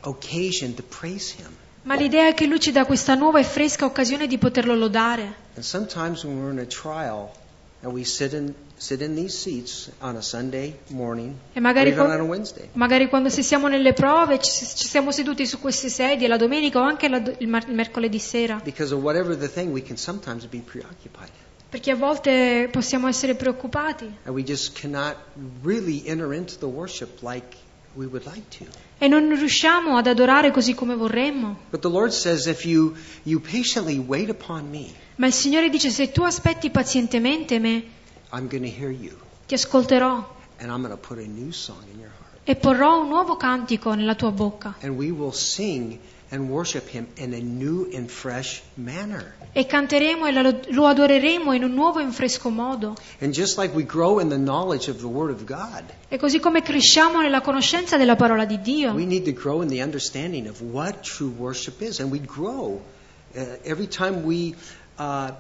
[SPEAKER 1] occasion to praise Him.
[SPEAKER 2] Ma l'idea è che lui ci dà questa nuova e fresca occasione di poterlo lodare.
[SPEAKER 1] And sometimes when we're in a trial and we sit in, sit in these seats on a Sunday morning,
[SPEAKER 2] E
[SPEAKER 1] or
[SPEAKER 2] magari,
[SPEAKER 1] even
[SPEAKER 2] qua-
[SPEAKER 1] on a Wednesday,
[SPEAKER 2] magari quando se siamo nelle prove ci, ci siamo seduti su queste sedie la domenica o anche la il, mar- il mercoledì sera.
[SPEAKER 1] because of whatever the thing, we can sometimes be preoccupied.
[SPEAKER 2] Perché a volte possiamo essere preoccupati
[SPEAKER 1] And we just cannot really enter into the worship like we would like to.
[SPEAKER 2] e non riusciamo ad adorare così come vorremmo.
[SPEAKER 1] But the Lord says, if you, you patiently wait upon me,
[SPEAKER 2] Ma il Signore dice se tu aspetti pazientemente me,
[SPEAKER 1] I'm going to hear you.
[SPEAKER 2] ti ascolterò
[SPEAKER 1] And I'm going to put a new song in your heart.
[SPEAKER 2] e porrò un nuovo cantico nella tua bocca
[SPEAKER 1] And we will sing and worship Him in a new and fresh manner.
[SPEAKER 2] e canteremo e lo adoreremo in un nuovo e fresco modo.
[SPEAKER 1] And just like we grow in the knowledge of the Word of God,
[SPEAKER 2] E così come cresciamo nella conoscenza della parola di Dio,
[SPEAKER 1] we need to grow in the understanding of what true worship is. And we grow uh, every time we uh.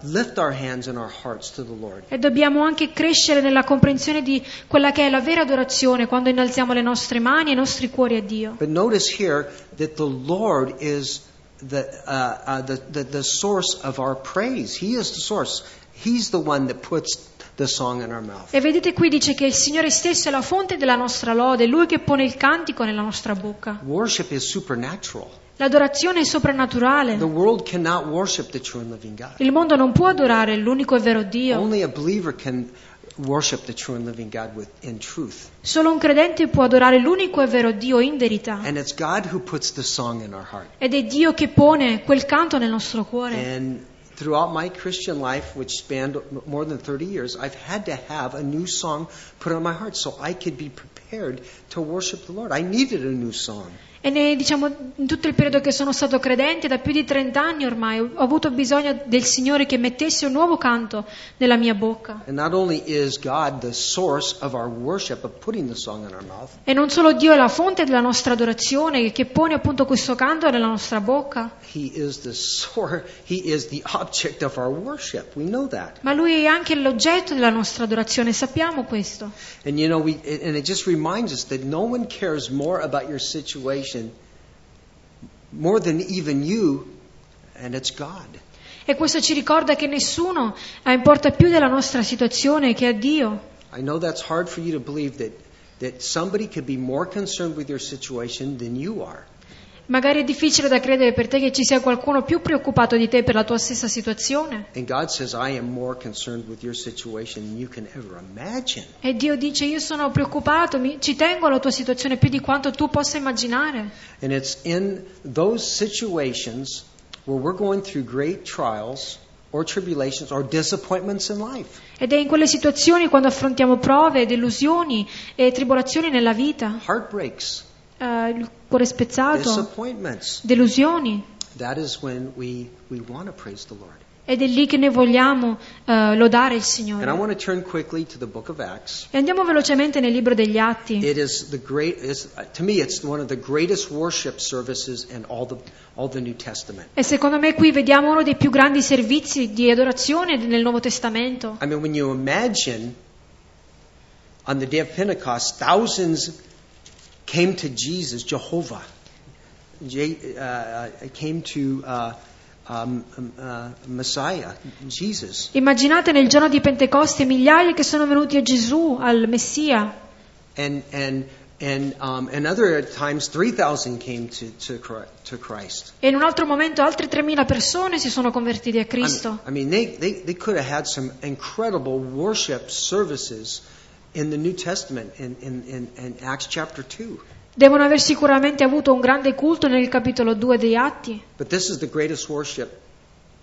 [SPEAKER 2] E dobbiamo anche crescere nella comprensione di quella che è la vera adorazione quando innalziamo le nostre mani e i nostri cuori a Dio.
[SPEAKER 1] But notice here that the Lord is the, uh, uh, the, the, the source of our praise. He is the source. He's the one that puts the song in our mouth.
[SPEAKER 2] E vedete qui dice che il Signore stesso è la fonte della nostra lode, è Lui che pone il cantico nella nostra bocca.
[SPEAKER 1] Worship is supernatural.
[SPEAKER 2] L'adorazione è soprannaturale.
[SPEAKER 1] The world cannot worship the true and living God.
[SPEAKER 2] Il mondo non può adorare l'unico e vero Dio.
[SPEAKER 1] Only a believer can worship the true and living God with, in truth.
[SPEAKER 2] Solo un credente può adorare l'unico e vero Dio in verità.
[SPEAKER 1] And it's God who puts the song in our heart.
[SPEAKER 2] Ed è Dio che pone quel canto nel nostro cuore.
[SPEAKER 1] And throughout my Christian life, which spanned more than 30 years, I've had to have a new song put on my heart so I could be prepared to worship the Lord. I needed a new song.
[SPEAKER 2] E ne- diciamo, in tutto il periodo che sono stato credente, da più di 30 anni ormai, ho avuto bisogno del Signore che mettesse un nuovo canto nella mia bocca.
[SPEAKER 1] Worship,
[SPEAKER 2] E non solo Dio è la fonte della nostra adorazione, che pone appunto questo canto nella nostra bocca, ma Lui è anche l'oggetto della nostra adorazione, sappiamo questo.
[SPEAKER 1] And you know, we, and it just reminds us that no one cares more about your situation more than even you, and it's God.
[SPEAKER 2] E questo ci ricorda che nessuno eh, importa più della nostra situazione che a Dio.
[SPEAKER 1] I know that's hard for you to believe that, that somebody could be more concerned with your situation than you are.
[SPEAKER 2] Magari è difficile da credere per te che ci sia qualcuno più preoccupato di te per la tua stessa situazione.
[SPEAKER 1] Says.
[SPEAKER 2] E Dio dice io sono preoccupato, mi- ci tengo alla tua situazione più di quanto tu possa immaginare.
[SPEAKER 1] And it's in those situations where we're going through great trials or tribulations or disappointments in life.
[SPEAKER 2] Ed è in quelle situazioni quando affrontiamo prove, delusioni e tribolazioni nella vita,
[SPEAKER 1] Heartbreaks,
[SPEAKER 2] eh, il cuore spezzato, delusioni.
[SPEAKER 1] That is when we, we want to praise the Lord.
[SPEAKER 2] Ed è lì che noi vogliamo eh, lodare il
[SPEAKER 1] And I
[SPEAKER 2] Signore.
[SPEAKER 1] want to turn quickly to the book of Acts.
[SPEAKER 2] E andiamo velocemente nel libro degli Atti.
[SPEAKER 1] Great, me, all the, all the.
[SPEAKER 2] E secondo me qui vediamo uno dei più grandi servizi di adorazione nel Nuovo Testamento.
[SPEAKER 1] I mean, when you imagine on the day of Pentecost, thousands came to Jesus, Jehovah, J- uh, came to uh, um, uh, Messiah, Jesus.
[SPEAKER 2] Immaginate nel giorno di Pentecoste migliaia che sono venuti a Gesù, al Messia.
[SPEAKER 1] And, and, and, um, and other times, 3,000 came to, to, to Christ.
[SPEAKER 2] E in un altro momento altre 3.000 persone si sono convertiti a
[SPEAKER 1] I mean,
[SPEAKER 2] Cristo.
[SPEAKER 1] I mean they, they, they could have had some incredible worship services in the New Testament in, in, in, in Acts chapter 2.
[SPEAKER 2] Devono aver sicuramente avuto un grande culto nel capitolo 2 dei Atti.
[SPEAKER 1] But this is the greatest worship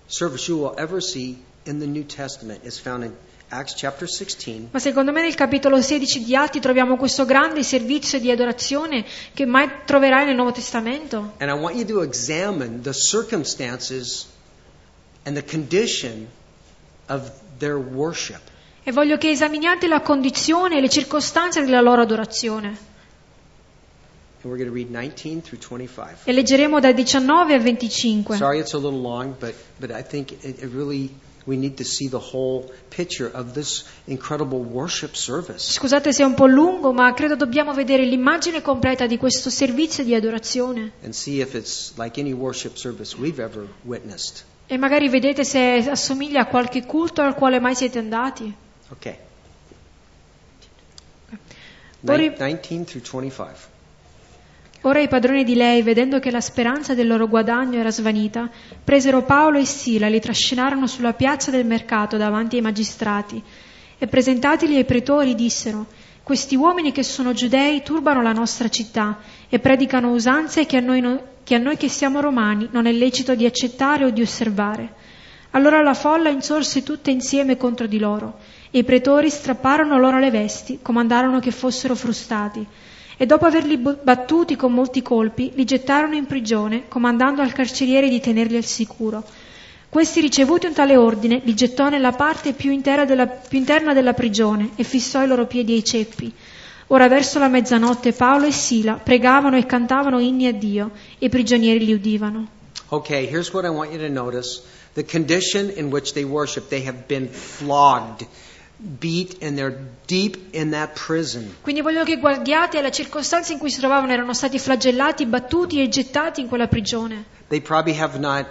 [SPEAKER 1] service you will ever see in the New Testament. It's found in Acts chapter 16.
[SPEAKER 2] Ma secondo me nel capitolo 16 di Atti troviamo questo grande servizio di adorazione che mai troverai nel Nuovo Testamento.
[SPEAKER 1] And I want you to examine the circumstances and the condition of their worship.
[SPEAKER 2] E voglio che esaminiate la condizione e le circostanze della loro adorazione.
[SPEAKER 1] And we're going to read 19 through 25.
[SPEAKER 2] E leggeremo da 19 a 25.
[SPEAKER 1] Sorry it's a little long, but, but I think it, it really, we need to see the whole picture of this incredible worship service.
[SPEAKER 2] Scusate se è un po' lungo, ma credo dobbiamo vedere l'immagine completa di questo servizio di adorazione.
[SPEAKER 1] And see if it's like any worship service we've ever witnessed.
[SPEAKER 2] E magari vedete se assomiglia a qualche culto al quale mai siete andati.
[SPEAKER 1] Okay.
[SPEAKER 2] Ora,
[SPEAKER 1] Nin- 19 through 25.
[SPEAKER 2] ora i padroni di lei, vedendo che la speranza del loro guadagno era svanita, presero Paolo e Sila e li trascinarono sulla piazza del mercato davanti ai magistrati e presentatili ai pretori dissero questi uomini che sono giudei turbano la nostra città e predicano usanze che a noi, no- che a noi che siamo romani non è lecito di accettare o di osservare. Allora la folla insorse tutta insieme contro di loro i pretori strapparono loro le vesti, comandarono che fossero frustati e dopo averli battuti con molti colpi li gettarono in prigione, comandando al carceriere di tenerli al sicuro. Questi ricevuti un tale ordine li gettò nella parte più, della- più interna della prigione e fissò i loro piedi ai ceppi. Ora verso la mezzanotte Paolo e Sila pregavano e cantavano inni a Dio e i prigionieri li udivano.
[SPEAKER 1] Okay, here's what I want you to notice. The condition in which they worship, they have been flogged, beat, and they're deep in that prison.
[SPEAKER 2] Quindi voglio che guardiate alla circostanza in cui si trovavano, erano stati flagellati, battuti e gettati in quella prigione.
[SPEAKER 1] They probably have not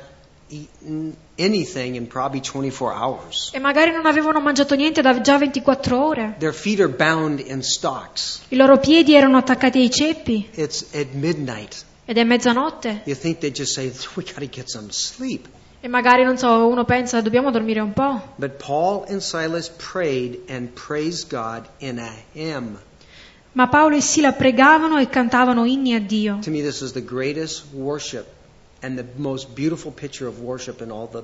[SPEAKER 1] eaten anything in probably 24 hours.
[SPEAKER 2] e magari non avevano mangiato niente da già 24 ore.
[SPEAKER 1] Their feet are bound in stocks.
[SPEAKER 2] I loro piedi erano attaccati ai ceppi
[SPEAKER 1] It's at midnight.
[SPEAKER 2] ed è mezzanotte
[SPEAKER 1] You think they just say, we got to get some sleep.
[SPEAKER 2] E magari, non so, uno pensa dobbiamo dormire un po'.
[SPEAKER 1] But Paul and Silas prayed and praised God in a hymn.
[SPEAKER 2] Ma Paolo e Sila pregavano e cantavano inni a Dio.
[SPEAKER 1] To me, this is the greatest worship and the most beautiful picture of worship in all the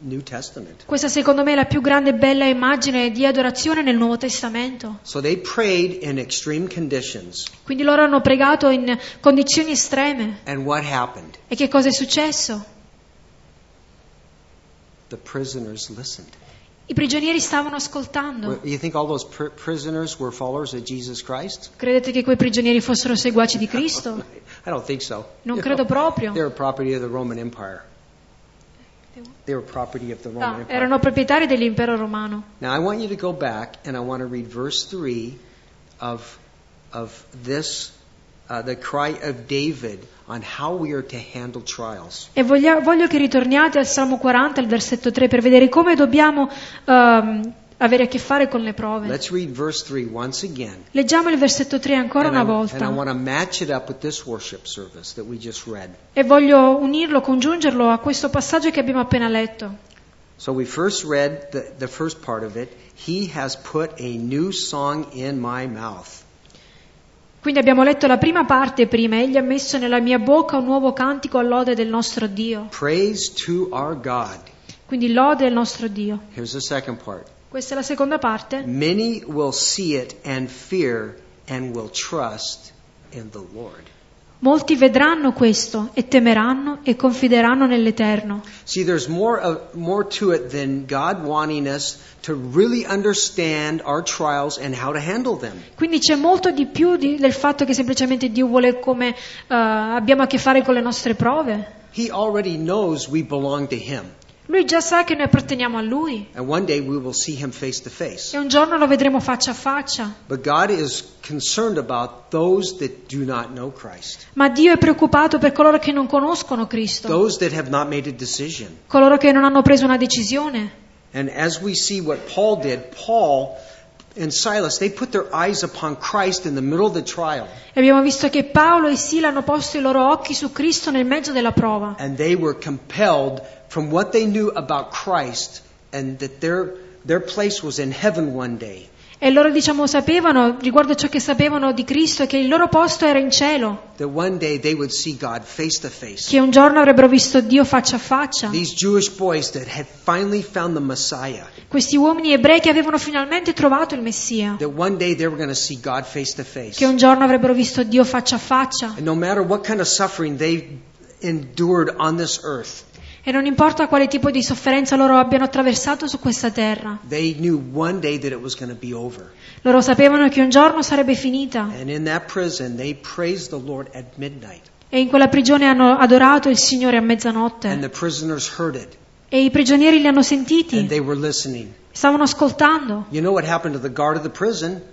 [SPEAKER 1] New Testament.
[SPEAKER 2] Questa secondo me è la più grande e bella immagine di adorazione nel Nuovo Testamento.
[SPEAKER 1] So they prayed in extreme conditions.
[SPEAKER 2] Quindi loro hanno pregato in condizioni estreme.
[SPEAKER 1] And what happened?
[SPEAKER 2] E che cosa è successo?
[SPEAKER 1] The prisoners listened.
[SPEAKER 2] I prigionieri stavano ascoltando.
[SPEAKER 1] You think all those pr- prisoners were followers of Jesus Christ?
[SPEAKER 2] Credete che quei prigionieri fossero seguaci di Cristo?
[SPEAKER 1] I don't think so.
[SPEAKER 2] Non
[SPEAKER 1] You
[SPEAKER 2] credo
[SPEAKER 1] know,
[SPEAKER 2] proprio.
[SPEAKER 1] They were property of the Roman Empire. They were property of the Roman Empire.
[SPEAKER 2] erano proprietari dell'impero romano.
[SPEAKER 1] Now I want you to go back and I want to read verse 3 of, of this, the cry of David on how we are to handle trials.
[SPEAKER 2] E voglia- voglio che ritorniate al Salmo 40, al versetto 3, per vedere come dobbiamo ehm, avere a che fare con le prove.
[SPEAKER 1] Let's read verse 3 once again.
[SPEAKER 2] Leggiamo il versetto 3 ancora
[SPEAKER 1] and,
[SPEAKER 2] una
[SPEAKER 1] I, and
[SPEAKER 2] volta
[SPEAKER 1] I want to match it up with this worship service that we just read.
[SPEAKER 2] e voglio unirlo, congiungerlo a questo passaggio che abbiamo appena letto.
[SPEAKER 1] So we first read the, the first part of it. He has put a new song in my mouth.
[SPEAKER 2] Quindi abbiamo letto la prima parte prima, egli ha messo nella mia bocca un nuovo cantico all'ode del nostro Dio.
[SPEAKER 1] Praise to our God.
[SPEAKER 2] Quindi lode del nostro Dio.
[SPEAKER 1] Here's the second part.
[SPEAKER 2] Questa è la seconda parte.
[SPEAKER 1] Many will see it and fear and will trust in the Lord.
[SPEAKER 2] Molti vedranno questo e temeranno e confideranno nell'Eterno.
[SPEAKER 1] See, there's more, uh, more to it than God wanting us to really understand our trials and how to handle them.
[SPEAKER 2] Quindi c'è molto di più di- del fatto che semplicemente Dio vuole come eh, abbiamo a che fare con le nostre prove.
[SPEAKER 1] He already knows we belong to Him.
[SPEAKER 2] Lui già sa che noi apparteniamo a Lui
[SPEAKER 1] And one day we will see Him face to face.
[SPEAKER 2] e un giorno lo vedremo faccia a faccia.
[SPEAKER 1] But God is concerned about those that do not know Christ,
[SPEAKER 2] Ma Dio è preoccupato per coloro che non conoscono Cristo,
[SPEAKER 1] those that have not made a decision.
[SPEAKER 2] coloro che non hanno preso una decisione.
[SPEAKER 1] And as we see what Paul did, Paul and Silas, they put their eyes upon Christ in the middle of the trial,
[SPEAKER 2] E abbiamo visto che Paolo e Sila hanno posto i loro occhi su Cristo nel mezzo della prova.
[SPEAKER 1] And they were compelled from what they knew about Christ and that their, their
[SPEAKER 2] e loro diciamo sapevano, riguardo ciò che sapevano di Cristo, che il loro posto era in cielo,
[SPEAKER 1] face face.
[SPEAKER 2] che un giorno avrebbero visto Dio faccia a faccia.
[SPEAKER 1] Messiah,
[SPEAKER 2] Questi uomini ebrei che avevano finalmente trovato il Messia,
[SPEAKER 1] face.
[SPEAKER 2] che un giorno avrebbero visto Dio faccia a faccia.
[SPEAKER 1] And no matter what kind of suffering they endured on this earth,
[SPEAKER 2] E non importa quale tipo di sofferenza loro abbiano attraversato su questa terra, loro sapevano che un giorno sarebbe finita. E in quella prigione hanno adorato il Signore a mezzanotte. E i prigionieri li hanno sentiti, stavano ascoltando.
[SPEAKER 1] You know?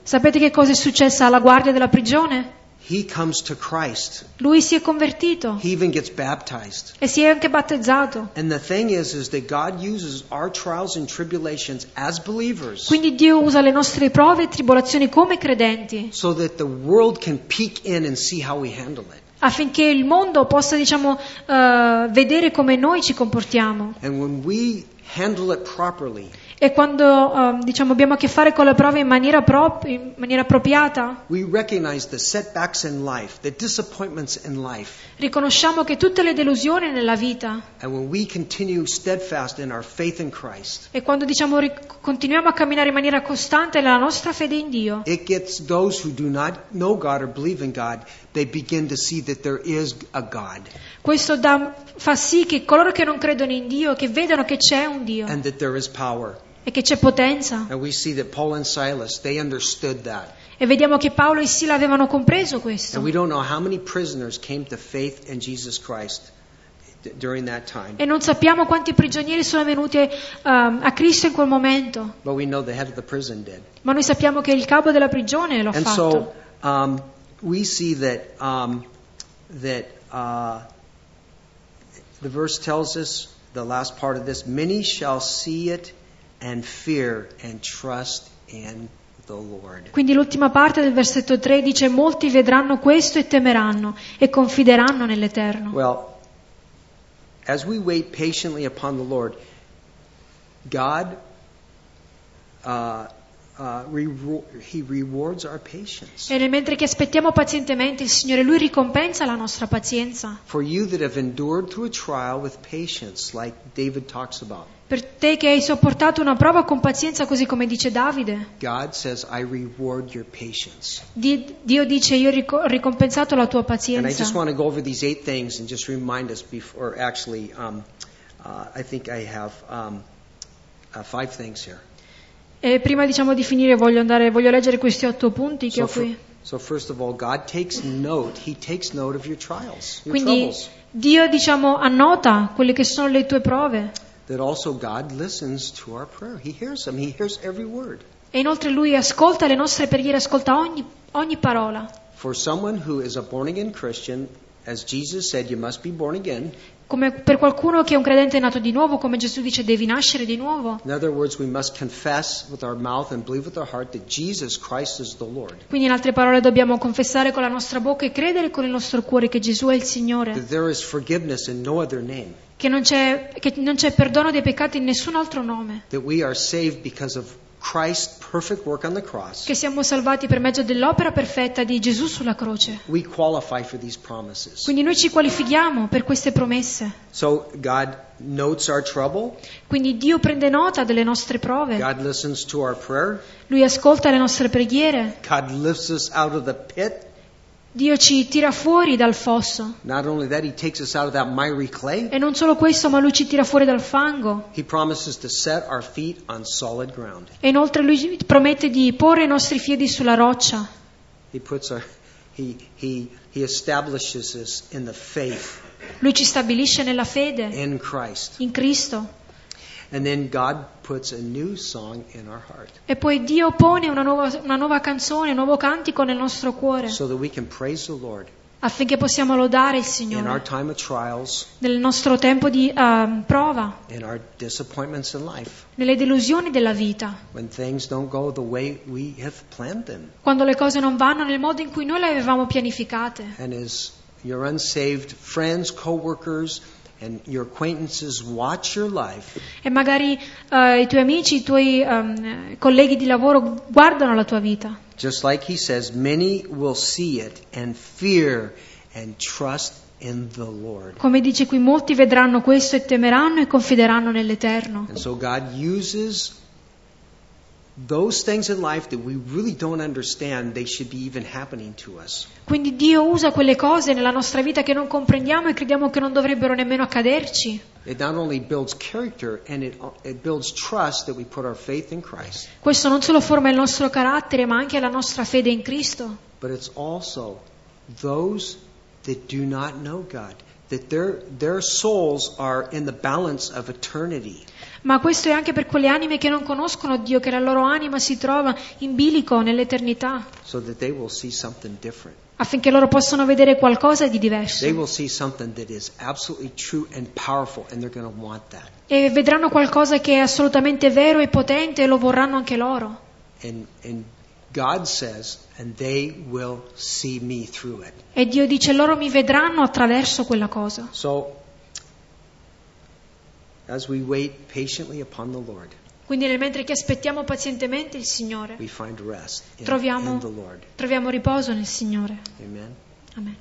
[SPEAKER 2] Sapete che cosa è successo alla guardia della prigione?
[SPEAKER 1] He comes to Christ.
[SPEAKER 2] Lui si è convertito
[SPEAKER 1] He even gets baptized.
[SPEAKER 2] e si è anche battezzato.
[SPEAKER 1] And the thing is, is that God uses our trials and tribulations as believers
[SPEAKER 2] Quindi Dio usa le nostre prove e tribolazioni come credenti
[SPEAKER 1] so that the world can peek in and see how we handle it.
[SPEAKER 2] affinché il mondo possa, diciamo, eh, vedere come noi ci comportiamo.
[SPEAKER 1] And when we handle it properly,
[SPEAKER 2] E quando, eh, diciamo, abbiamo a che fare con le prove in maniera, prop- in maniera appropriata,
[SPEAKER 1] we recognize the setbacks in life, the disappointments in life.
[SPEAKER 2] riconosciamo che tutte le delusioni nella vita
[SPEAKER 1] And when we continue steadfast in our faith in Christ,
[SPEAKER 2] e quando, diciamo, ric- continuiamo a camminare in maniera costante nella nostra fede in Dio,
[SPEAKER 1] it gets those who do not know God or believe in God, they begin to see that there is a God
[SPEAKER 2] questo dà- fa sì che coloro che non credono in Dio, che vedano che c'è un Dio
[SPEAKER 1] and that there is power.
[SPEAKER 2] E che c'è potenza.
[SPEAKER 1] And we see that Paul and Silas, they understood that.
[SPEAKER 2] E vediamo che Paolo e Sila avevano compreso questo.
[SPEAKER 1] And we don't know how many prisoners came to faith in Jesus Christ d- during that time.
[SPEAKER 2] E non sappiamo quanti prigionieri sono venuti ehm, a Cristo in quel momento,
[SPEAKER 1] But we know the head of the prison did.
[SPEAKER 2] ma noi sappiamo che il capo della prigione lo ha
[SPEAKER 1] And
[SPEAKER 2] fatto.
[SPEAKER 1] so um, we see that, um, that uh, the verse tells us the last part of this, many shall see it and fear and trust in the Lord.
[SPEAKER 2] Quindi l'ultima parte del versetto 3 dice molti vedranno questo e temeranno e confideranno nell'Eterno.
[SPEAKER 1] Well, as we wait patiently upon the Lord, God, uh, uh, rewar- He rewards our patience.
[SPEAKER 2] E nel mentre che aspettiamo pazientemente il Signore, Lui ricompensa la nostra pazienza.
[SPEAKER 1] For you that have endured through a trial with patience, like David talks about,
[SPEAKER 2] Per te che hai sopportato una prova con pazienza, così come dice Davide,
[SPEAKER 1] God says, I reward your patience.
[SPEAKER 2] Di- Dio dice io ho rico- ricompensato la tua
[SPEAKER 1] And I just
[SPEAKER 2] pazienza.
[SPEAKER 1] want to go over these eight things and just remind us before, actually, um, uh, I think I have um, uh, five things here.
[SPEAKER 2] E prima diciamo di finire voglio, andare, voglio leggere questi otto punti che
[SPEAKER 1] So,
[SPEAKER 2] ho
[SPEAKER 1] fir-
[SPEAKER 2] qui.
[SPEAKER 1] so first of all, God takes note. He takes note of your trials, your
[SPEAKER 2] Quindi
[SPEAKER 1] troubles.
[SPEAKER 2] Dio diciamo annota quelle che sono le tue prove
[SPEAKER 1] That also God listens to our prayer. He hears them. He hears every word.
[SPEAKER 2] e inoltre Lui ascolta le nostre preghiere, ascolta ogni, ogni parola.
[SPEAKER 1] For someone who is a born again Christian, as Jesus said, you must be born again.
[SPEAKER 2] Come per qualcuno che è un credente nato di nuovo, come Gesù dice, devi nascere di nuovo.
[SPEAKER 1] In other words, we must confess with our mouth and believe with our heart that Jesus Christ is the Lord.
[SPEAKER 2] Quindi in altre parole dobbiamo confessare con la nostra bocca e credere con il nostro cuore che Gesù è il Signore,
[SPEAKER 1] That there is forgiveness in no other name.
[SPEAKER 2] Che non c'è, che non c'è perdono dei peccati in nessun altro nome, che siamo salvati per mezzo dell'opera perfetta di Gesù sulla croce. Quindi noi ci qualifichiamo per queste promesse.
[SPEAKER 1] So God notes our trouble.
[SPEAKER 2] Quindi Dio prende nota delle nostre prove,
[SPEAKER 1] God listens to our prayer.
[SPEAKER 2] Lui ascolta le nostre preghiere,
[SPEAKER 1] God lifts us out of the pit.
[SPEAKER 2] Dio ci tira fuori dal fosso.
[SPEAKER 1] Not only that, He takes us out of that miry clay.
[SPEAKER 2] E non solo questo, ma Lui ci tira fuori dal fango.
[SPEAKER 1] He promises to set our feet on solid ground.
[SPEAKER 2] E inoltre Lui promette di porre i nostri piedi sulla roccia.
[SPEAKER 1] He puts our, He, He, He establishes us in the faith
[SPEAKER 2] Lui ci stabilisce nella fede,
[SPEAKER 1] in Christ.
[SPEAKER 2] in Cristo. E poi Dio pone una nuova, una nuova canzone, un nuovo cantico nel nostro cuore,
[SPEAKER 1] so that we can praise the Lord
[SPEAKER 2] affinché possiamo lodare il
[SPEAKER 1] in our
[SPEAKER 2] Signore
[SPEAKER 1] time of trials,
[SPEAKER 2] nel nostro tempo di eh, prova,
[SPEAKER 1] in our disappointments in life,
[SPEAKER 2] nelle delusioni della vita,
[SPEAKER 1] when things don't go the way we have planned them.
[SPEAKER 2] quando le cose non vanno nel modo in cui noi le avevamo pianificate.
[SPEAKER 1] And as your unsaved friends, coworkers, and your acquaintances watch your life,
[SPEAKER 2] E magari eh, i tuoi amici, i tuoi ehm, colleghi di lavoro guardano la tua vita.
[SPEAKER 1] just like he says, many will see it and fear and trust in the Lord.
[SPEAKER 2] Come dice qui, molti vedranno questo e temeranno e confideranno nell'Eterno.
[SPEAKER 1] And so God uses those things in life that we really don't understand, they should be even happening to us.
[SPEAKER 2] Quindi Dio usa quelle cose nella nostra vita che non comprendiamo e crediamo che non dovrebbero nemmeno accaderci.
[SPEAKER 1] It not only builds character and it, it builds trust that we put our faith in Christ,
[SPEAKER 2] Questo non solo forma il nostro carattere, ma anche la nostra fede in Cristo.
[SPEAKER 1] but it's also those that do not know God, that their, their souls are in the balance of eternity.
[SPEAKER 2] Ma questo è anche per quelle anime che non conoscono Dio, che la loro anima si trova in bilico nell'eternità,
[SPEAKER 1] so that they will see something different.
[SPEAKER 2] affinché loro possano vedere qualcosa di diverso.
[SPEAKER 1] And powerful, and.
[SPEAKER 2] E vedranno qualcosa che è assolutamente vero e potente e lo vorranno anche loro.
[SPEAKER 1] And, says.
[SPEAKER 2] E Dio dice loro mi vedranno attraverso quella cosa.
[SPEAKER 1] So, as we wait patiently upon the Lord,
[SPEAKER 2] Quindi nel mentre che aspettiamo pazientemente il Signore,
[SPEAKER 1] we find rest in,
[SPEAKER 2] Troviamo-
[SPEAKER 1] in the Lord.
[SPEAKER 2] troviamo riposo nel Signore.
[SPEAKER 1] Amen.
[SPEAKER 2] Amen.